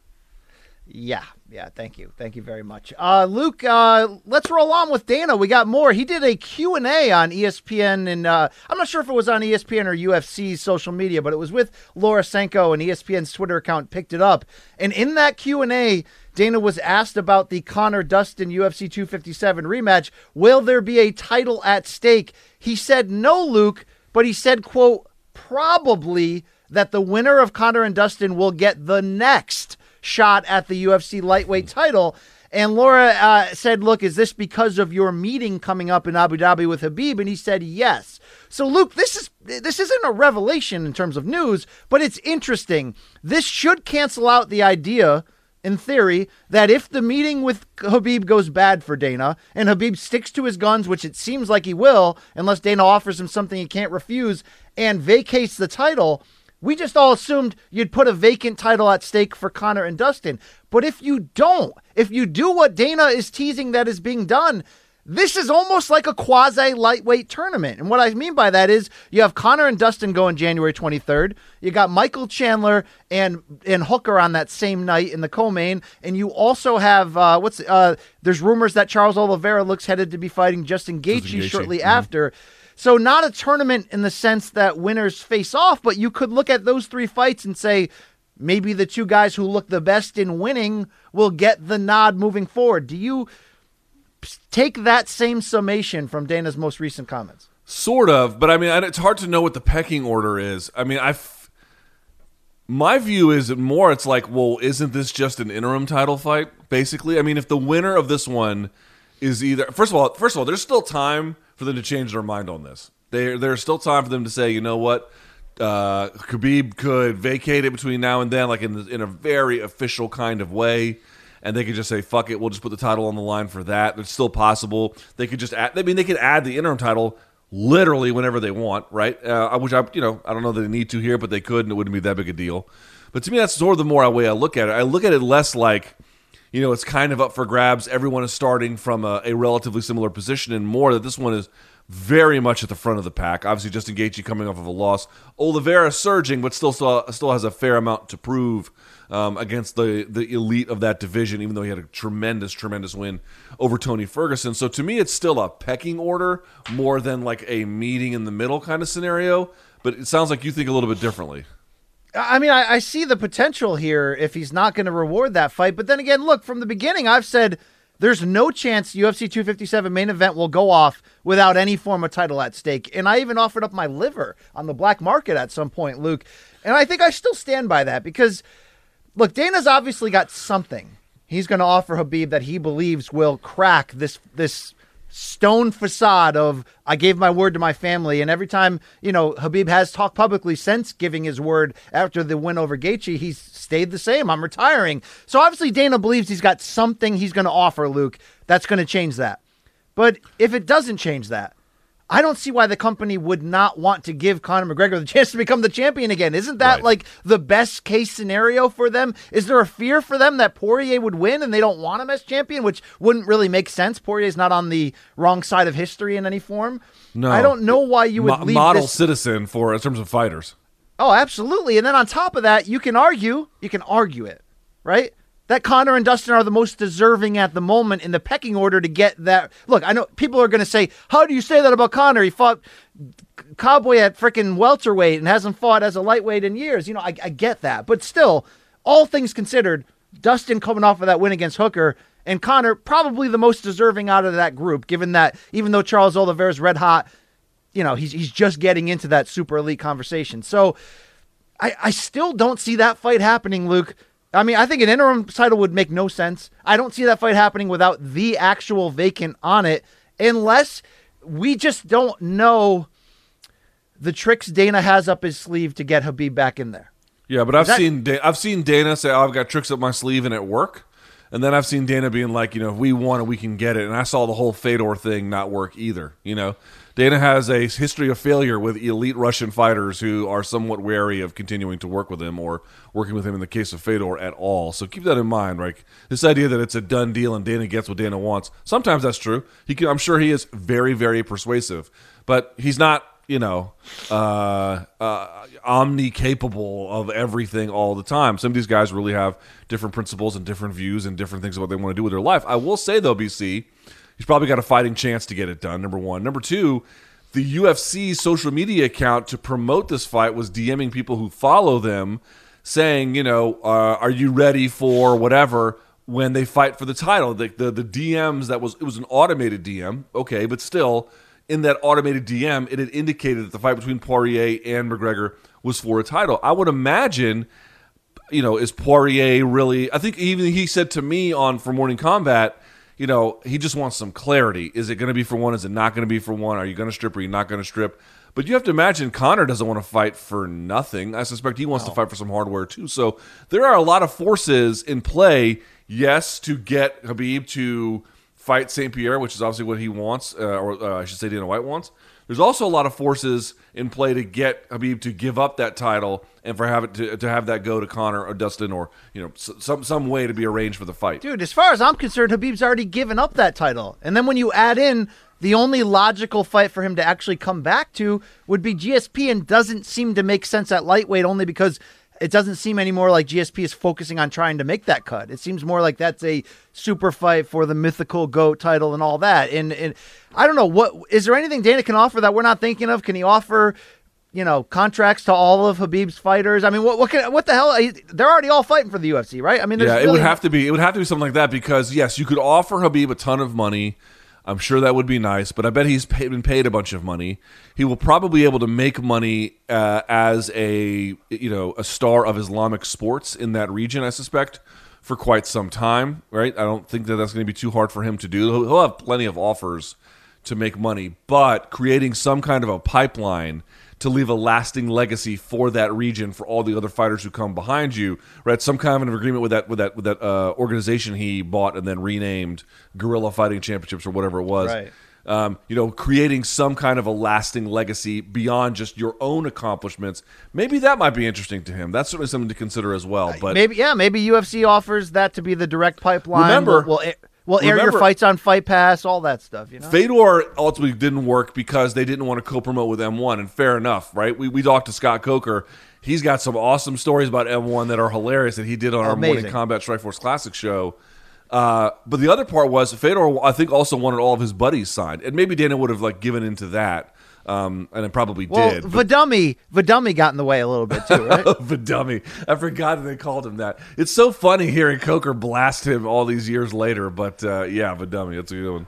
Yeah. Yeah, thank you. Thank you very much. Uh, Luke, uh, let's roll on with Dana. We got more. He did a Q&A on E ESPN, and uh, I'm not sure if it was on ESPN or UFC's social media, but it was with Laura Sanko, and ESPN's Twitter account picked it up. And in that Q&A, Dana was asked about the Conor Dustin UFC 257 rematch. Will there be a title at stake? He said no, Luke, but he said, quote, probably that the winner of Conor and Dustin will get the next shot at the UFC lightweight title. And Laura uh, said, Look, is this because of your meeting coming up in Abu Dhabi with Khabib? And he said, Yes. So, Luke, this is this isn't a revelation in terms of news, but it's interesting. This should cancel out the idea, in theory, that if the meeting with Khabib goes bad for Dana and Khabib sticks to his guns, which it seems like he will, unless Dana offers him something he can't refuse and vacates the title, we just all assumed you'd put a vacant title at stake for Conor and Dustin. But if you don't, if you do what Dana is teasing that is being done, this is almost like a quasi lightweight tournament. And what I mean by that is you have Conor and Dustin going January 23rd. You got Michael Chandler and and Hooker on that same night in the co-main, and you also have uh, what's uh, there's rumors that Charles Oliveira looks headed to be fighting Justin Gaethje, shortly
mhm.
after. So not a tournament in the sense that winners face off, but you could look at those three fights and say maybe the two guys who look the best in winning will get the nod moving forward. Do you take that same summation from Dana's most recent comments?
Sort of, but I mean, it's hard to know what the pecking order is. I mean, I. My view is more. It's like, well, isn't this just an interim title fight? Basically, I mean, if the winner of this one is either first of all, first of all, there's still time for them to change their mind on this. There, there's still time for them to say, you know what, uh, Khabib could vacate it between now and then, like in in a very official kind of way. And they could just say, "Fuck it, we'll just put the title on the line for that." It's still possible. They could just add. I mean, they could add the interim title literally whenever they want, right? Uh, which I, you know, I don't know that they need to here, but they could, and it wouldn't be that big a deal. But to me, that's sort of the more way I look at it. I look at it less like, you know, it's kind of up for grabs. Everyone is starting from a, a relatively similar position, and more that this one is very much at the front of the pack. Obviously, Justin Gaethje coming off of a loss, Oliveira surging, but still still, still has a fair amount to prove um, against the the elite of that division. Even though he had a tremendous, tremendous win over Tony Ferguson, so to me, it's still a pecking order more than like a meeting in the middle kind of scenario. But it sounds like you think a little bit differently.
I mean, I, I see the potential here if he's not going to reward that fight. But then again, look, from the beginning, I've said there's no chance UFC 257 main event will go off without any form of title at stake. And I even offered up my liver on the black market at some point, Luke. And I think I still stand by that because, look, Dana's obviously got something he's going to offer Khabib that he believes will crack this this stone facade of I gave my word to my family, and every time you know Khabib has talked publicly since giving his word after the win over Gaethje, he's stayed the same. I'm retiring. So obviously Dana believes he's got something he's going to offer Luke that's going to change that. But if it doesn't change that, I don't see why the company would not want to give Conor McGregor the (laughs) chance to become the champion again. Isn't that
Right.
like the best case scenario for them? Is there a fear for them that Poirier would win and they don't want him as champion, which wouldn't really make sense? Poirier's not on the wrong side of history in any form.
No,
I don't know why you would
Mo-
leave
model
this-
citizen for in terms of fighters.
Oh, absolutely. And then on top of that, you can argue, you can argue it, right? That Conor and Dustin are the most deserving at the moment in the pecking order to get that. Look, I know people are going to say, "How do you say that about Conor? He fought Cowboy at freaking welterweight and hasn't fought as a lightweight in years." You know, I, I get that, but still, all things considered, Dustin coming off of that win against Hooker and Conor probably the most deserving out of that group, given that even though Charles Oliveira's red hot, you know, he's he's just getting into that super elite conversation. So I, I still don't see that fight happening, Luke. I mean, I think an interim title would make no sense. I don't see that fight happening without the actual vacant on it, unless we just don't know the tricks Dana has up his sleeve to get Khabib back in there.
Yeah, but I've
that-
seen Da- I've seen Dana say, oh, "I've got tricks up my sleeve," and it work. And then I've seen Dana being like, you know, if we want it, we can get it. And I saw the whole Fedor thing not work either. You know, Dana has a history of failure with elite Russian fighters who are somewhat wary of continuing to work with him or working with him in the case of Fedor at all. So keep that in mind, right? This idea that it's a done deal and Dana gets what Dana wants. Sometimes that's true. He can, I'm sure he is very, very persuasive, but he's not you know, uh, uh, omni capable of everything all the time. Some of these guys really have different principles and different views and different things of what they want to do with their life. I will say though, BC, he's probably got a fighting chance to get it done. Number one. Number two. The UFC social media account to promote this fight was DMing people who follow them, saying, you know, uh, are you ready for whatever? when they fight for the title. The, the the DMs that was it was an automated DM, okay, but still in that automated DM, it had indicated that the fight between Poirier and McGregor was for a title. I would imagine, you know, is Poirier really? I think even he said to me on for Morning Combat. You know, he just wants some clarity. Is it going to be for one? Is it not going to be for one? Are you going to strip? Or are you not going to strip? But you have to imagine Conor doesn't want to fight for nothing. I suspect he wants to fight for some hardware too. So there are a lot of forces in play yes, to get Khabib to fight St. Pierre, which is obviously what he wants, uh, or uh, I should say Dana White wants. There's also a lot of forces in play to get Khabib to give up that title and for have it to, to have that go to Conor or Dustin or you know some some way to be arranged for the fight.
Dude, as far as I'm concerned, Khabib's already given up that title. And then when you add in the only logical fight for him to actually come back to would be GSP and doesn't seem to make sense at lightweight only because it doesn't seem anymore like GSP is focusing on trying to make that cut. It seems more like that's a super fight for the mythical GOAT title and all that. And, and I don't know what is there anything Dana can offer that we're not thinking of? Can he offer you know contracts to all of Khabib's fighters? I mean, what what can what the hell? They're already all fighting for the UFC, right? I mean,
yeah, it would have to be it would have to be something like that because yes, you could offer Khabib a ton of money. I'm sure that would be nice, but I bet he's paid, been paid a bunch of money. He will probably be able to make money uh, as a you know a star of Islamic sports in that region. I suspect for quite some time. Right? I don't think that that's going to be too hard for him to do. He'll, he'll have plenty of offers to make money, but creating some kind of a pipeline to leave a lasting legacy for that region for all the other fighters who come behind you, right? Some kind of an agreement with that with that with that uh, organization he bought and then renamed Gorilla Fighting Championships or whatever it was.
Right.
Um, you know, creating some kind of a lasting legacy beyond just your own accomplishments. Maybe that might be interesting to him. That's certainly something to consider as well. But
maybe yeah, maybe UFC offers that to be the direct pipeline.
Remember-
we'll, we'll, air- we'll air your fights on Fight Pass, all that stuff. You know,
Fedor ultimately didn't work because they didn't want to co-promote with M1, and fair enough, right? We we talked to Scott Coker. He's got some awesome stories about M1 that are hilarious that he did on our Morning Combat Strikeforce Classic show. Uh, but the other part was Fedor, I think, also wanted all of his buddies signed, and maybe Dana would have like given into that, um, and it probably
well,
did. but-
Vadummy, Vadummy got in the way a little bit too, right? (laughs)
of a dummy. I forgot that they called him that. It's so funny hearing Coker blast him all these years later, but uh, yeah, of a dummy. That's a good one.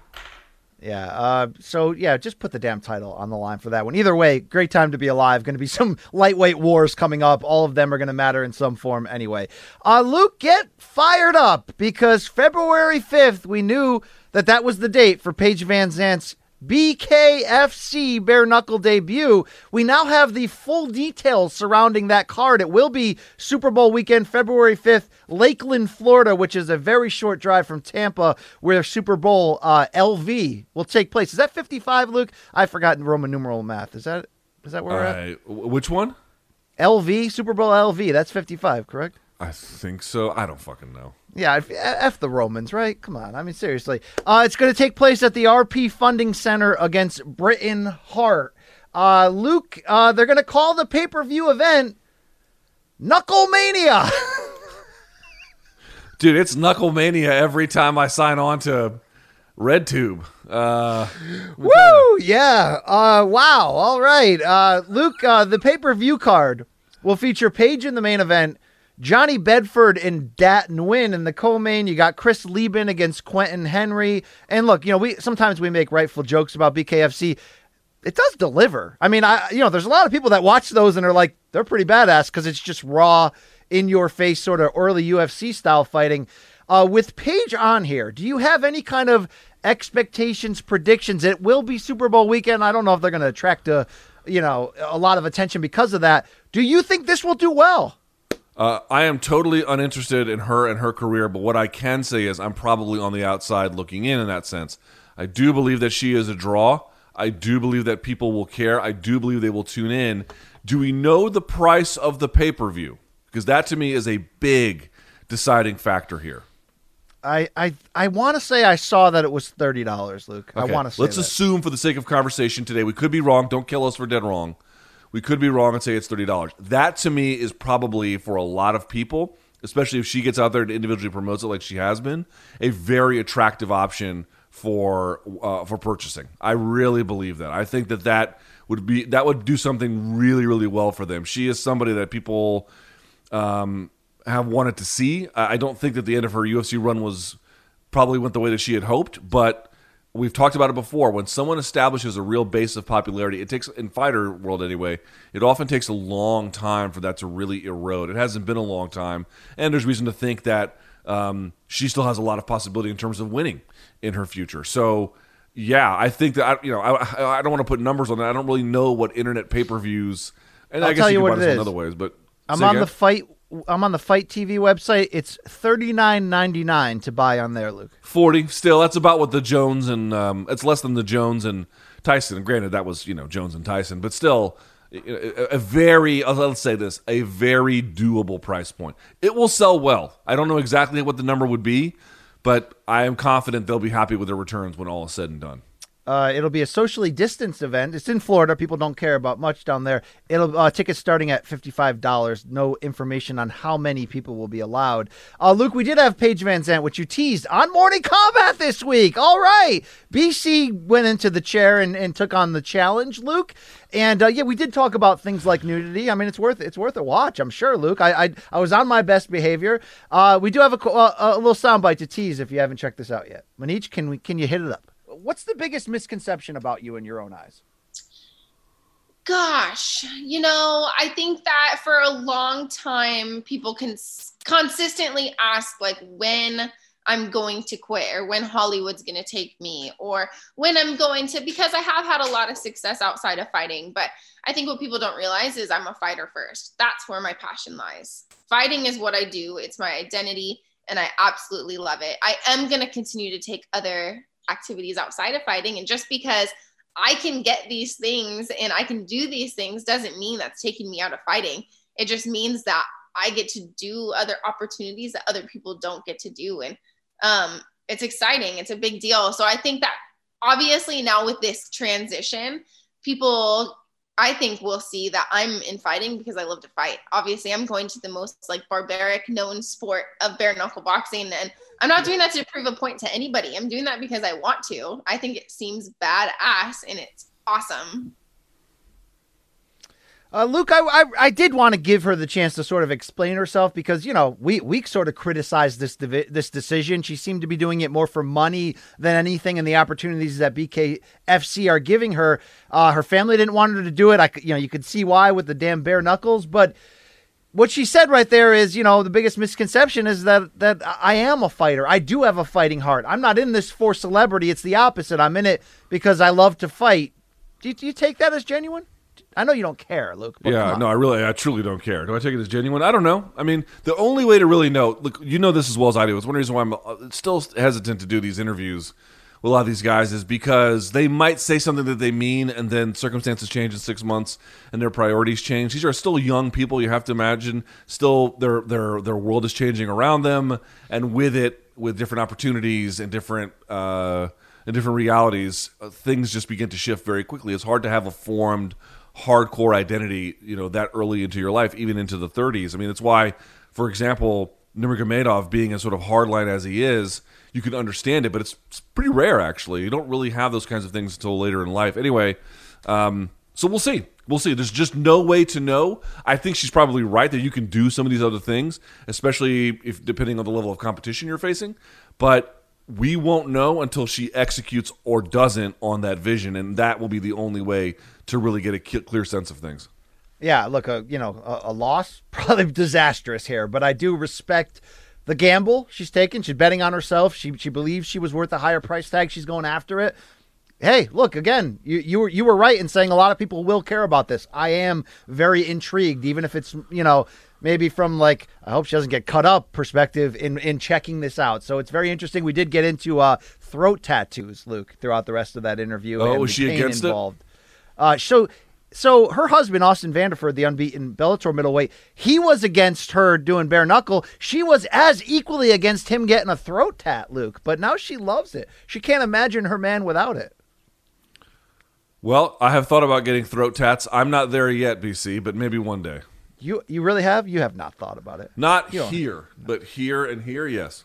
Yeah. Uh, so yeah, just put the damn title on the line for that one. Either way, great time to be alive. Going to be (laughs) some lightweight wars coming up. All of them are going to matter in some form anyway. Uh, Luke, get fired up because February fifth, we knew that that was the date for Paige VanZant's BKFC bare knuckle debut. We now have the full details surrounding that card. It will be Super Bowl weekend, February 5th, Lakeland, Florida, which is a very short drive from Tampa, where Super Bowl uh, LV will take place. Is that 55, Luke? I've forgotten Roman numeral math. Is that is that where we're at?
Uh, which one?
LV, Super Bowl LV. That's 55, correct?
I think so. I don't fucking know.
Yeah, F, F the Romans, right? Come on. I mean, seriously. Uh, it's going to take place at the RP Funding Center against Britain Hart. Uh, Luke, uh, they're going to call the pay per view event Knucklemania. (laughs)
Dude, it's Knuckle Mania every time I sign on to RedTube. Uh, (laughs)
Woo! Yeah. Uh, wow. All right. Uh, Luke, uh, the pay per view card will feature Paige in the main event, Johnny Bedford and Dat Nguyen in the co-main. You got Chris Leben against Quentin Henry. And look, you know, we sometimes we make rightful jokes about BKFC. It does deliver. I mean, I you know, there's a lot of people that watch those and are like, they're pretty badass because it's just raw, in your face, sort of early UFC style fighting. Uh, with Paige on here, do you have any kind of expectations, predictions? It will be Super Bowl weekend. I don't know if they're going to attract a, you know, a lot of attention because of that. Do you think this will do well?
Uh, I am totally uninterested in her and her career, but what I can say is I'm probably on the outside looking in in that sense. I do believe that she is a draw. I do believe that people will care. I do believe they will tune in. Do we know the price of the pay per view? Because that to me is a big deciding factor here.
I I I want to say I saw that it was thirty dollars, Luke. I want to say
Let's
that.
assume, for the sake of conversation today, we could be wrong. Don't kill us for dead wrong. We could be wrong and say it's thirty dollars. That to me is probably for a lot of people, especially if she gets out there and individually promotes it like she has been, a very attractive option for uh, for purchasing. I really believe that. I think that that would be that would do something really really well for them. She is somebody that people um, have wanted to see. I don't think that the end of her UFC run was probably went the way that she had hoped, but we've talked about it before. When someone establishes a real base of popularity, it takes in fighter world anyway. It often takes a long time for that to really erode. It hasn't been a long time, and there's reason to think that um, she still has a lot of possibility in terms of winning in her future. So. Yeah, I think that I, you know I, I don't want to put numbers on that. I don't really know what internet pay per views, and
I'll
I guess
tell
you,
you
can
what
buy
it
in other ways. But
I'm on
again?
the fight. I'm on the FITE TV website. It's thirty nine ninety nine to buy on there, Luke.
40 still. That's about what the jones and um, it's less than the jones and tyson. And granted that was you know jones and tyson but still a, a very uh, let's say this a very doable price point. It will sell well. I don't know exactly what the number would be but i am confident they'll be happy with their returns when all is said and done
Uh, it'll be a socially distanced event. It's in Florida. People don't care about much down there. It'll uh, tickets starting at fifty five dollars. No information on how many people will be allowed. Uh, Luke, we did have Paige VanZant, which you teased on Morning Combat this week. All right, BC went into the chair and, and took on the challenge, Luke. And uh, yeah, we did talk about things like nudity. I mean, it's worth it's worth a watch. I'm sure, Luke. I I, I was on my best behavior. Uh, we do have a, co- uh, a little soundbite to tease if you haven't checked this out yet. Manish, can we can you hit it up? What's the biggest misconception about you in your own eyes?
Gosh, you know, I think that for a long time, people can consistently ask, like, when I'm going to quit or when Hollywood's going to take me or when I'm going to, because I have had a lot of success outside of fighting. But I think what people don't realize is I'm a fighter first. That's where my passion lies. Fighting is what I do, it's my identity, and I absolutely love it. I am going to continue to take other activities outside of fighting. And just because I can get these things and I can do these things doesn't mean that's taking me out of fighting. It just means that I get to do other opportunities that other people don't get to do. And um, it's exciting. It's a big deal. So I think that obviously now with this transition, people I think we'll see that I'm in fighting because I love to fight. Obviously, I'm going to the most like barbaric known sport of bare knuckle boxing and I'm not doing that to prove a point to anybody. I'm doing that because I want to. I think it seems badass and it's awesome.
Uh, Luke, I, I I did want to give her the chance to sort of explain herself because you know we we sort of criticized this divi- this decision. She seemed to be doing it more for money than anything, and the opportunities that BKFC are giving her. Uh, her family didn't want her to do it. I you know you could see why with the damn bare knuckles, but what she said right there is, you know, the biggest misconception is that that I am a fighter. I do have a fighting heart. I'm not in this for celebrity. It's the opposite. I'm in it because I love to fight. Do you, do you take that as genuine? I know you don't care, Luke. but
yeah, no, I really, I truly don't care. Do I take it as genuine? I don't know. I mean, the only way to really know, look, you know this as well as I do. It's one reason why I'm uh, still hesitant to do these interviews with a lot of these guys is because they might say something that they mean, and then circumstances change in six months, and their priorities change. These are still young people. You have to imagine still their their their world is changing around them, and with it, with different opportunities and different. Uh, and different realities, uh, things just begin to shift very quickly. It's hard to have a formed hardcore identity, you know, that early into your life, even into the 30s. I mean, it's why, for example, Nurmagomedov being as sort of hardline as he is, you can understand it, but it's, it's pretty rare actually. You don't really have those kinds of things until later in life. Anyway, um, so we'll see. We'll see. There's just no way to know. I think she's probably right that you can do some of these other things, especially if depending on the level of competition you're facing. But we won't know until she executes or doesn't on that vision, and that will be the only way to really get a clear sense of things.
Yeah, look, a you know a, a loss (laughs) probably disastrous here, but I do respect the gamble she's taken. She's betting on herself. She she believes she was worth a higher price tag. She's going after it. Hey, look again. You you were you were right in saying a lot of people will care about this. I am very intrigued, even if it's you know maybe from like I hope she doesn't get cut up perspective in in checking this out. So it's very interesting. We did get into uh, throat tattoos, Luke, throughout the rest of that interview.
Oh,
and
was she against it?
involved. Uh, so so her husband Austin Vanderford, the unbeaten Bellator middleweight, he was against her doing bare knuckle. She was as equally against him getting a throat tat, Luke. But now she loves it. She can't imagine her man without it.
Well, I have thought about getting throat tats. I'm not there yet, BC, but maybe one day.
You you really have? You have not thought about it.
Not here, but here and here, yes.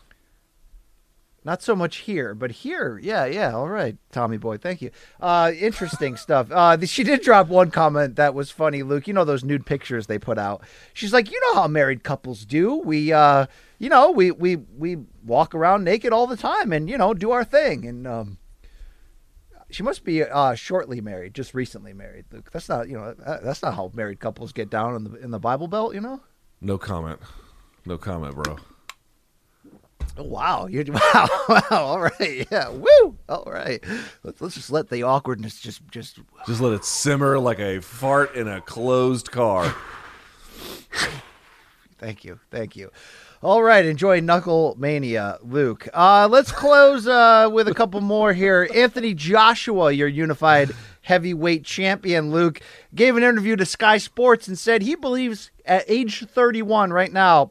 Not so much here, but here, yeah, yeah. All right, Tommy boy, thank you. Uh, interesting (laughs) stuff. Uh, she did drop one comment that was funny, Luke. You know those nude pictures they put out. She's like, you know how married couples do. We, uh, you know, we we we walk around naked all the time, and you know, do our thing. And um, she must be uh, shortly married, just recently married, Luke. That's not, you know, that's not how married couples get down in the in the Bible Belt, you know.
No comment. No comment, bro.
Oh, wow, (laughs) You're, wow, wow. All right, (laughs) yeah, woo. All right, let's let's just let the awkwardness just just
Just let it simmer like a fart in a closed car. (sighs)
Thank you. Thank you. All right. Enjoy Knuckle Mania, Luke. Uh, let's close uh, with a couple more here. Anthony Joshua, your unified heavyweight champion, Luke, gave an interview to Sky Sports and said he believes at age 31 right now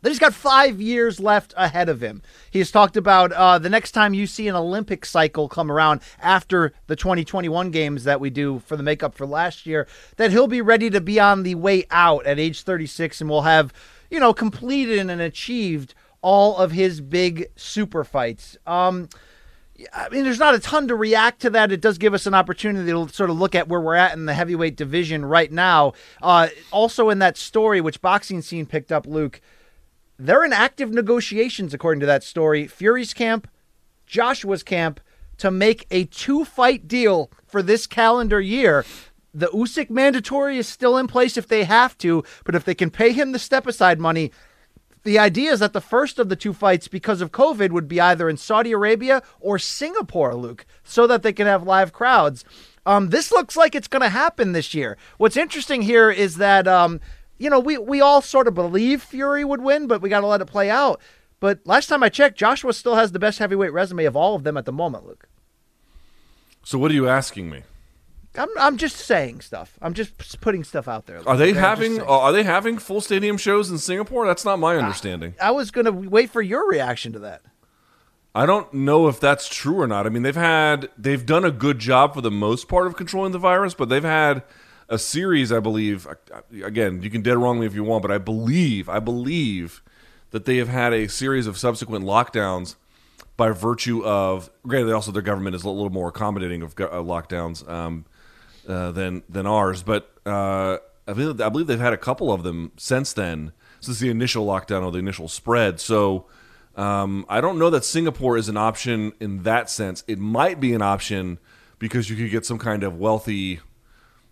that he's got five years left ahead of him. He has talked about uh, the next time you see an Olympic cycle come around after the 2021 games that we do for the makeup for last year, that he'll be ready to be on the way out at age 36 and we'll have, you know, completed and achieved all of his big super fights. Um, I mean, there's not a ton to react to that. It does give us an opportunity to sort of look at where we're at in the heavyweight division right now. Uh, also, in that story, which Boxing Scene picked up, Luke, they're in active negotiations, according to that story. Fury's camp, Joshua's camp, to make a two fight deal for this calendar year. The Usyk mandatory is still in place if they have to, but if they can pay him the step aside money, the idea is that the first of the two fights, because of COVID, would be either in Saudi Arabia or Singapore, Luke, so that they can have live crowds. Um, this looks like it's going to happen this year. What's interesting here is that, um, you know, we, we all sort of believe Fury would win, but we got to let it play out. But last time I checked, Joshua still has the best heavyweight resume of all of them at the moment, Luke.
So what are you asking me?
I'm, I'm just saying stuff. I'm just putting stuff out there.
Are they. Having are they having full stadium shows in Singapore? That's not my understanding.
I was going to wait for your reaction to that.
I don't know if that's true or not. I mean, they've had they've done a good job for the most part of controlling the virus, but they've had a series, I believe. Again, you can dead wrong me if you want, but I believe I believe that they have had a series of subsequent lockdowns by virtue of. Granted, also their government is a little more accommodating of uh, lockdowns um, uh, than than ours, but uh, I believe I believe they've had a couple of them since then, since the initial lockdown or the initial spread. So. Um, I don't know that Singapore is an option in that sense. It might be an option because you could get some kind of wealthy,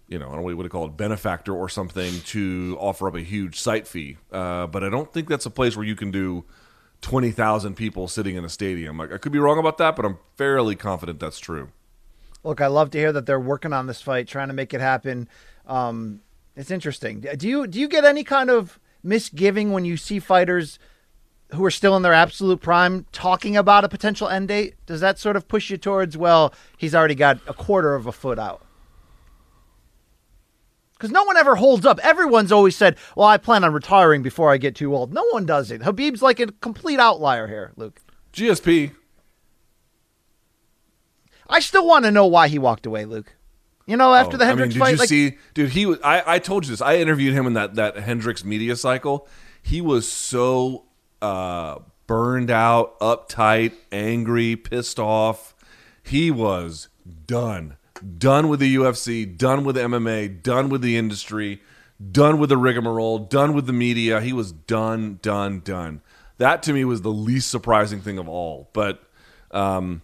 you know, I don't know what to call it, benefactor or something to offer up a huge site fee. Uh, but I don't think that's a place where you can do 20,000 people sitting in a stadium. Like, I could be wrong about that, but I'm fairly confident that's true.
Look, I love to hear that they're working on this fight, trying to make it happen. Um, it's interesting. Do you do you get any kind of misgiving when you see fighters who are still in their absolute prime talking about a potential end date? Does that sort of push you towards well, he's already got a quarter of a foot out? Because no one ever holds up. Everyone's always said, "Well, I plan on retiring before I get too old." No one does it. Khabib's like a complete outlier here, Luke.
GSP.
I still want to know why he walked away, Luke. You know, after
Oh,
the
I mean,
Hendricks
did
fight,
you
like,
see, dude? He was. I, I told you this. I interviewed him in that that Hendricks media cycle. He was so uh, burned out, uptight, angry, pissed off. He was done, done with the UFC, done with MMA, done with the industry, done with the rigmarole, done with the media. He was done, done, done. That to me was the least surprising thing of all. But, um,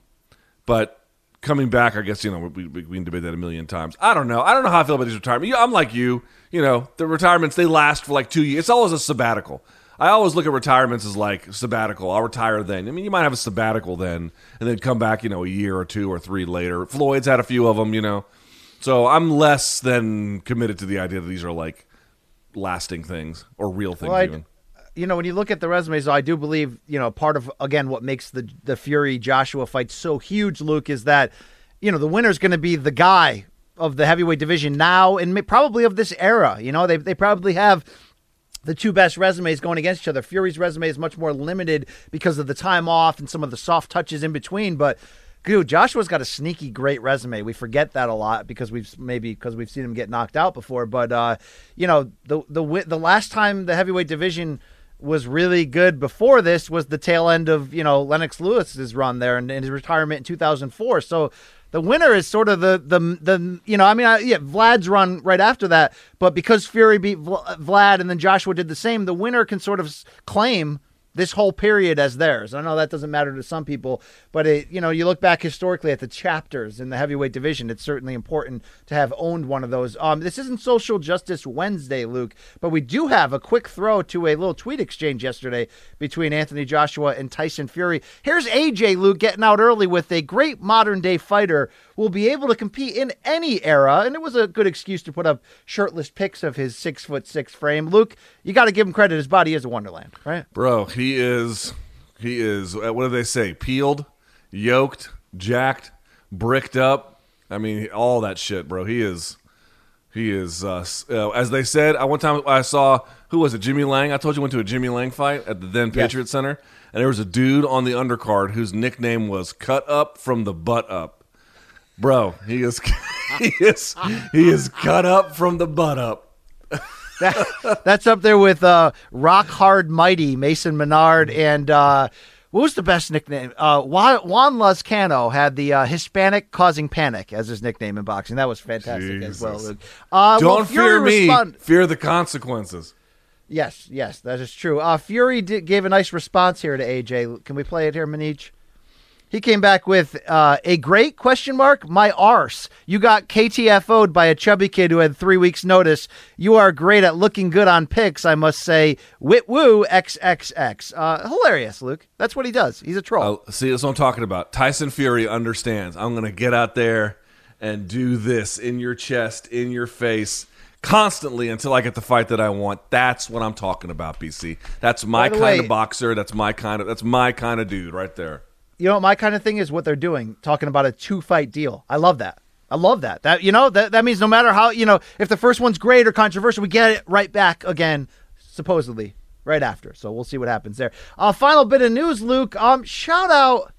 but coming back, I guess you know we, we, we can debate that a million times. I don't know. I don't know how I feel about these retirement. I'm like you. You know, the retirements they last for like two years. It's always a sabbatical. I always look at retirements as like sabbatical. I'll retire then. I mean, you might have a sabbatical then, and then come back. You know, a year or two or three later. Floyd's had a few of them. You know, so I'm less than committed to the idea that these are like lasting things or real things.
Well, I-
even.
You know, when you look at the resumes, I do believe, you know, part of again what makes the the Fury Joshua fight so huge, Luke, is that you know the winner's going to be the guy of the heavyweight division now, and probably of this era. You know, they they probably have the two best resumes going against each other. Fury's resume is much more limited because of the time off and some of the soft touches in between, but. Dude, Joshua's got a sneaky great resume. We forget that a lot because we've maybe because we've seen him get knocked out before. But uh, you know, the the the last time the heavyweight division was really good before this was the tail end of you know Lennox Lewis's run there and, and his retirement in 2004. So the winner is sort of the the the you know I mean I, yeah Vlad's run right after that, but because Fury beat Vlad and then Joshua did the same, the winner can sort of claim this whole period as theirs. I know that doesn't matter to some people, but it, you know, you look back historically at the chapters in the heavyweight division. It's certainly important to have owned one of those. Um, this isn't Social Justice Wednesday, Luke, but we do have a quick throw to a little tweet exchange yesterday between Anthony Joshua and Tyson Fury. Here's AJ Luke getting out early with a great modern day fighter will be able to compete in any era, and it was a good excuse to put up shirtless pics of his six foot six frame. Luke, you got to give him credit; his body is a wonderland, right?
Bro, he is he is uh, what do they say? Peeled, yoked, jacked, bricked up. I mean, all that shit, bro. He is he is uh, uh, as they said. I one time I saw who was it? Jimmy Lange. I told you I went to a Jimmy Lange fight at the then Patriot Center, and there was a dude on the undercard whose nickname was "Cut Up from the Butt Up." Bro, he is (laughs) he is he is cut up from the butt up.
That, that's up there with uh, Rock Hard Mighty, Mason Menard, and uh, what was the best nickname? Uh, Juan, Lazcano had the uh, Hispanic causing panic as his nickname in boxing. That was fantastic as well, Uh,
Don't
well,
fear me.
respond-
Fear the consequences.
Yes, yes, that is true. Uh, Fury did, gave a nice response here to AJ. Can we play it here, Manich? He came back with uh, a great question mark. My arse. You got KTFO'd by a chubby kid who had three weeks' notice. You are great at looking good on pics, I must say. Wit woo XXX. Uh, hilarious, Luke. That's what he does. He's a troll.
Uh, see, that's what I'm talking about. Tyson Fury understands. I'm going to get out there and do this in your chest, in your face, constantly until I get the fight that I want. That's what I'm talking about, BC. That's my kind
way-
of boxer. That's my kind of. That's my kind of dude right there.
You know my kind of thing is what they're doing talking about a two fight deal. I love that. I love that. That you know that, that means no matter how you know if the first one's great or controversial we get it right back again supposedly right after. So we'll see what happens there. Uh final bit of news luke. Um shout out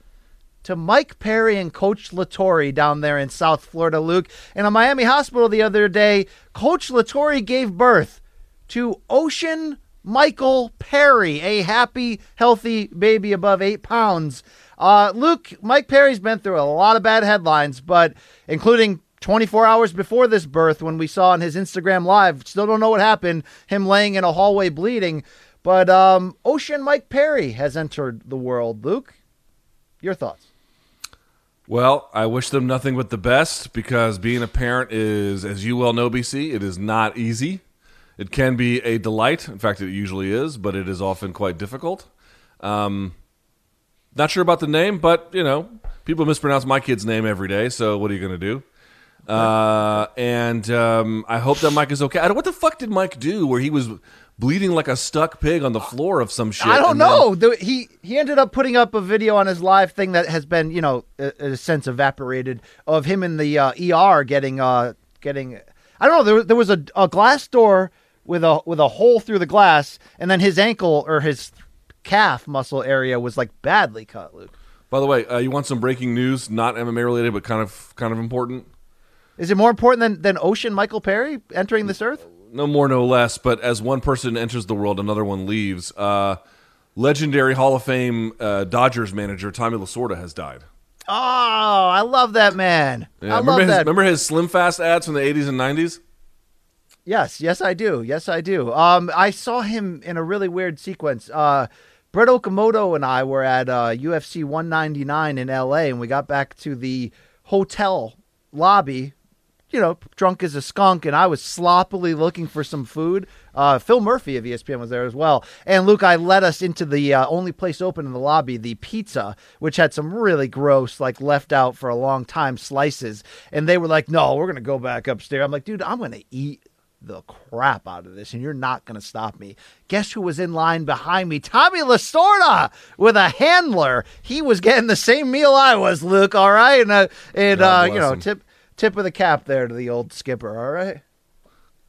to Mike Perry and Coach Latory down there in South Florida, Luke. In a Miami hospital the other day, Coach Latory gave birth to Ocean Michael Perry, a happy, healthy baby above eight pounds. Uh, Luke, Mike Perry's been through a lot of bad headlines, but including 24 hours before this birth when we saw on his Instagram live, still don't know what happened, him laying in a hallway bleeding. But um, Ocean Mike Perry has entered the world. Luke, your thoughts?
Well, I wish them nothing but the best because being a parent is, as you well know, BC, it is not easy. It can be a delight. In fact, it usually is, but it is often quite difficult. Um, not sure about the name, but you know, people mispronounce my kid's name every day. So what are you going to do? Uh, and um, I hope that Mike is okay. I don't, what the fuck did Mike do where he was bleeding like a stuck pig on the floor of some shit?
I don't
and
know. The- he he ended up putting up a video on his live thing that has been, you know, in a sense evaporated of him in the uh, ER getting uh getting. I don't know. There, there was a, a glass door with a with a hole through the glass, and then his ankle or his calf muscle area was like badly cut. Luke,
By the way, uh, you want some breaking news? Not MMA related, but kind of kind of important.
is it more important than than Ocean Michael Perry entering this earth?
No more, no less. But as one person enters the world, another one leaves. Uh, legendary Hall of Fame uh, Dodgers manager Tommy Lasorda has died.
Oh, I love that man.
Yeah,
I
remember
love
his,
that.
remember his Slim Fast ads from the 80s and 90s?
Yes, yes, I do. Yes, I do. Um, I saw him in a really weird sequence. Uh, Brett Okamoto and I were at uh, UFC 199 in LA, and we got back to the hotel lobby. You know, drunk as a skunk, and I was sloppily looking for some food. Uh, Phil Murphy of ESPN was there as well, and Luke, I led us into the uh, only place open in the lobby, the pizza, which had some really gross, like left out for a long time slices. And they were like, "No, we're gonna go back upstairs." I'm like, "Dude, I'm gonna eat the crap out of this, and you're not going to stop me. Guess who was in line behind me? Tommy Lasorda with a handler. He was getting the same meal I was, Luke. All right, and uh, and uh, you know,
him.
tip tip of the cap there to the old skipper. All right.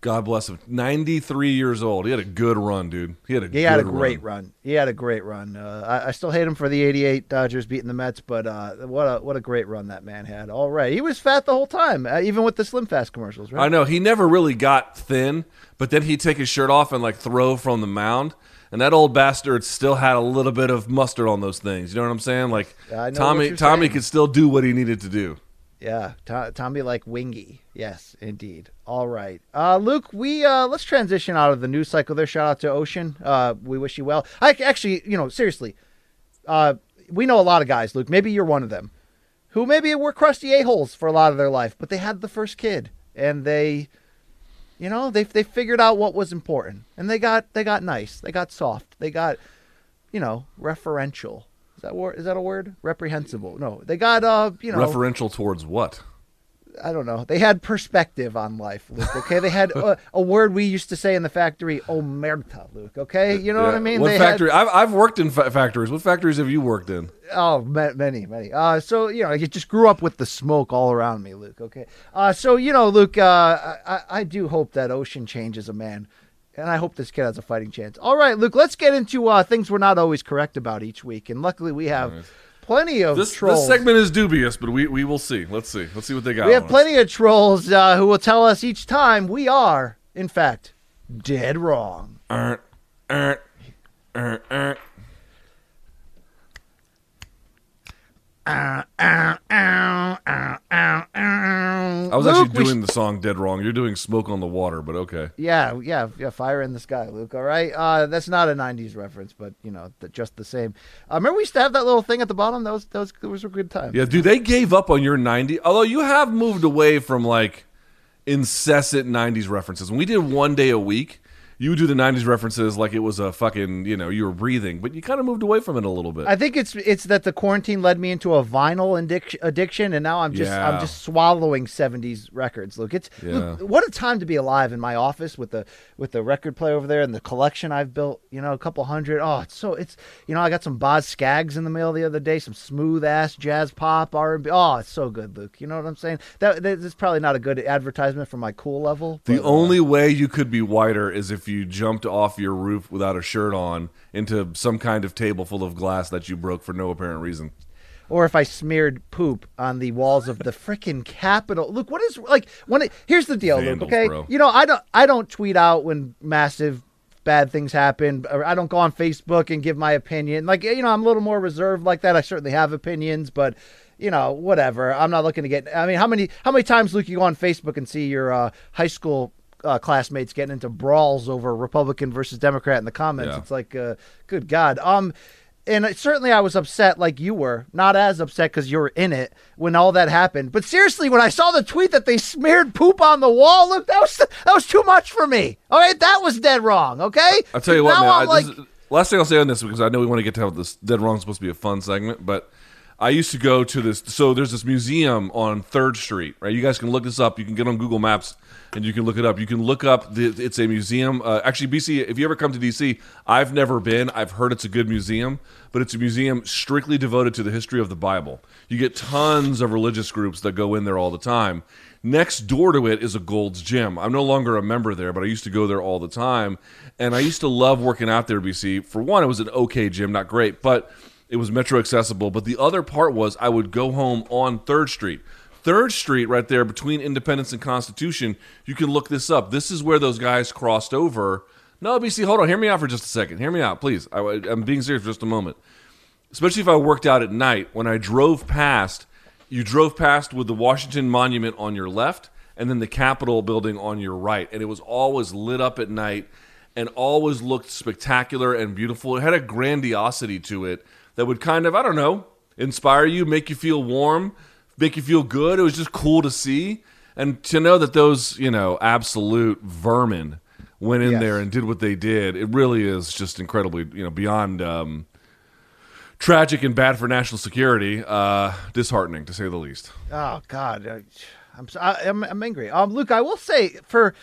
God bless him. 93 years old. He had a good run, dude. He had a
He had a great run. He had a great run. Uh, I, I still hate him for the '88 Dodgers beating the Mets, but uh, what a what a great run that man had. All right, he was fat the whole time, uh, even with the Slim Fast commercials. Right?
I know he never really got thin, but then he'd take his shirt off and like throw from the mound. And that old bastard still had a little bit of mustard on those things. You know what I'm saying? Like
I know what
Tommy, Tommy
saying.
could still do what he needed to do.
Yeah, To- Tommy like wingy. Yes, indeed. All right, uh, Luke. We uh, let's transition out of the news cycle. There. Shout out to Ocean. Uh, we wish you well. I actually, you know, seriously, uh, we know a lot of guys, Luke. Maybe you're one of them, who maybe were crusty a holes for a lot of their life, but they had the first kid and they, you know, they they figured out what was important and they got they got nice. They got soft. They got, you know, referential. That word? Is that a word? Reprehensible. No, they got uh, you know,
Referential towards what?
I don't know. They had perspective on life, Luke. Okay, they had a, a word we used to say in the factory, omerta, Luke. Okay, you know what I mean?
What
They
factory?
Had,
I've, I've worked in fa- factories. What factories have you worked in?
oh, ma- many, many. Uh, so you know, you just grew up with the smoke all around me, Luke. Okay. Uh, so you know, Luke, uh, I, I do hope that Ocean changes a man. And I hope this kid has a fighting chance. All right, Luke, let's get into uh, things we're not always correct about each week. And luckily, we have plenty of
This,
trolls.
this segment is dubious, but we, we will see. Let's see. Let's see what they got.
We have
on us.
plenty of trolls uh, who will tell us each time we are, in fact, dead wrong.
Er, er, er, I was
Luke,
actually doing the song "Dead Wrong." You're doing "Smoke on the Water," but okay.
Yeah, yeah, yeah. Fire in the sky, Luke. All right. Uh, that's not a '90s reference, but you know, th- just the same. Uh, remember we used to have that little thing at the bottom. That was that those were good times.
Yeah, dude, they gave up on your '90s. Although you have moved away from like incessant 90s references. When we did one day a week, you would do the 90s references like it was a fucking, you know, you were breathing, but you kind of moved away from it a little bit.
I think it's it's that the quarantine led me into a vinyl addic- addiction, and now I'm just
Yeah.
I'm just swallowing '70s records. Look, it's look, what a time to be alive in my office with the with the record player over there and the collection I've built. You know, a couple hundred. Oh, it's so it's you know I got some Boz Skaggs in the mail the other day, some smooth ass jazz pop R and B. Oh, it's so good, Luke. You know what I'm saying? That, that that's probably not a good advertisement for my cool level.
the
but, uh,
only way you could be whiter is if you jumped off your roof without a shirt on into some kind of table full of glass that you broke for no apparent reason.
or if I smeared poop on the walls of the frickin' Capitol. Look, what is like when it, here's the deal,
Vandals,
Luke. Okay,
bro.
you know I don't I don't tweet out when massive bad things happen. Or I don't go on Facebook and give my opinion. Like you know I'm a little more reserved like that. I certainly have opinions, but. You know, whatever. I'm not looking to get. I mean, how many how many times, Luke, you go on Facebook and see your uh, high school uh, classmates getting into brawls over Republican versus Democrat in the comments?
Yeah.
It's like, uh, good God. Um, and certainly I was upset like you were, not as upset because you were in it when all that happened. But seriously, when I saw the tweet that they smeared poop on the wall, look, that was that was too much for me. All right, that was dead wrong. Okay,
I'll tell you what,
now
man. I,
like,
is- last thing I'll say on this because I know we want to get to how this Dead Wrong is supposed to be a fun segment, but I used to go to this. So there's this museum on Third Street, right? You guys can look this up. You can get on Google Maps and you can look it up. You can look up. The, it's a museum. Uh, actually, BC. If you ever come to DC, I've never been. I've heard it's a good museum, but it's a museum strictly devoted to the history of the Bible. You get tons of religious groups that go in there all the time. Next door to it is a Gold's Gym. I'm no longer a member there, but I used to go there all the time. And I used to love working out there, BC. For one, it was an okay gym, not great, but it was metro accessible. But the other part was I would go home on 3rd Street. 3rd Street, right there between Independence and Constitution, you can look this up. This is where those guys crossed over. No, BC, hold on. Hear me out for just a second. Hear me out, please. I, I'm being serious for just a moment especially if I worked out at night, when I drove past, you drove past with the Washington Monument on your left and then the Capitol building on your right. And it was always lit up at night and always looked spectacular and beautiful. It had a grandiosity to it that would kind of, I don't know, inspire you, make you feel warm, make you feel good. It was just cool to see. And to know that those, you know, absolute vermin went in
Yes.
there and did what they did, it really is just incredibly, you know, beyond um, tragic and bad for national security. Uh, disheartening, to say the least.
oh God, I'm, so- I, I'm I'm angry. Um, Luke, I will say for.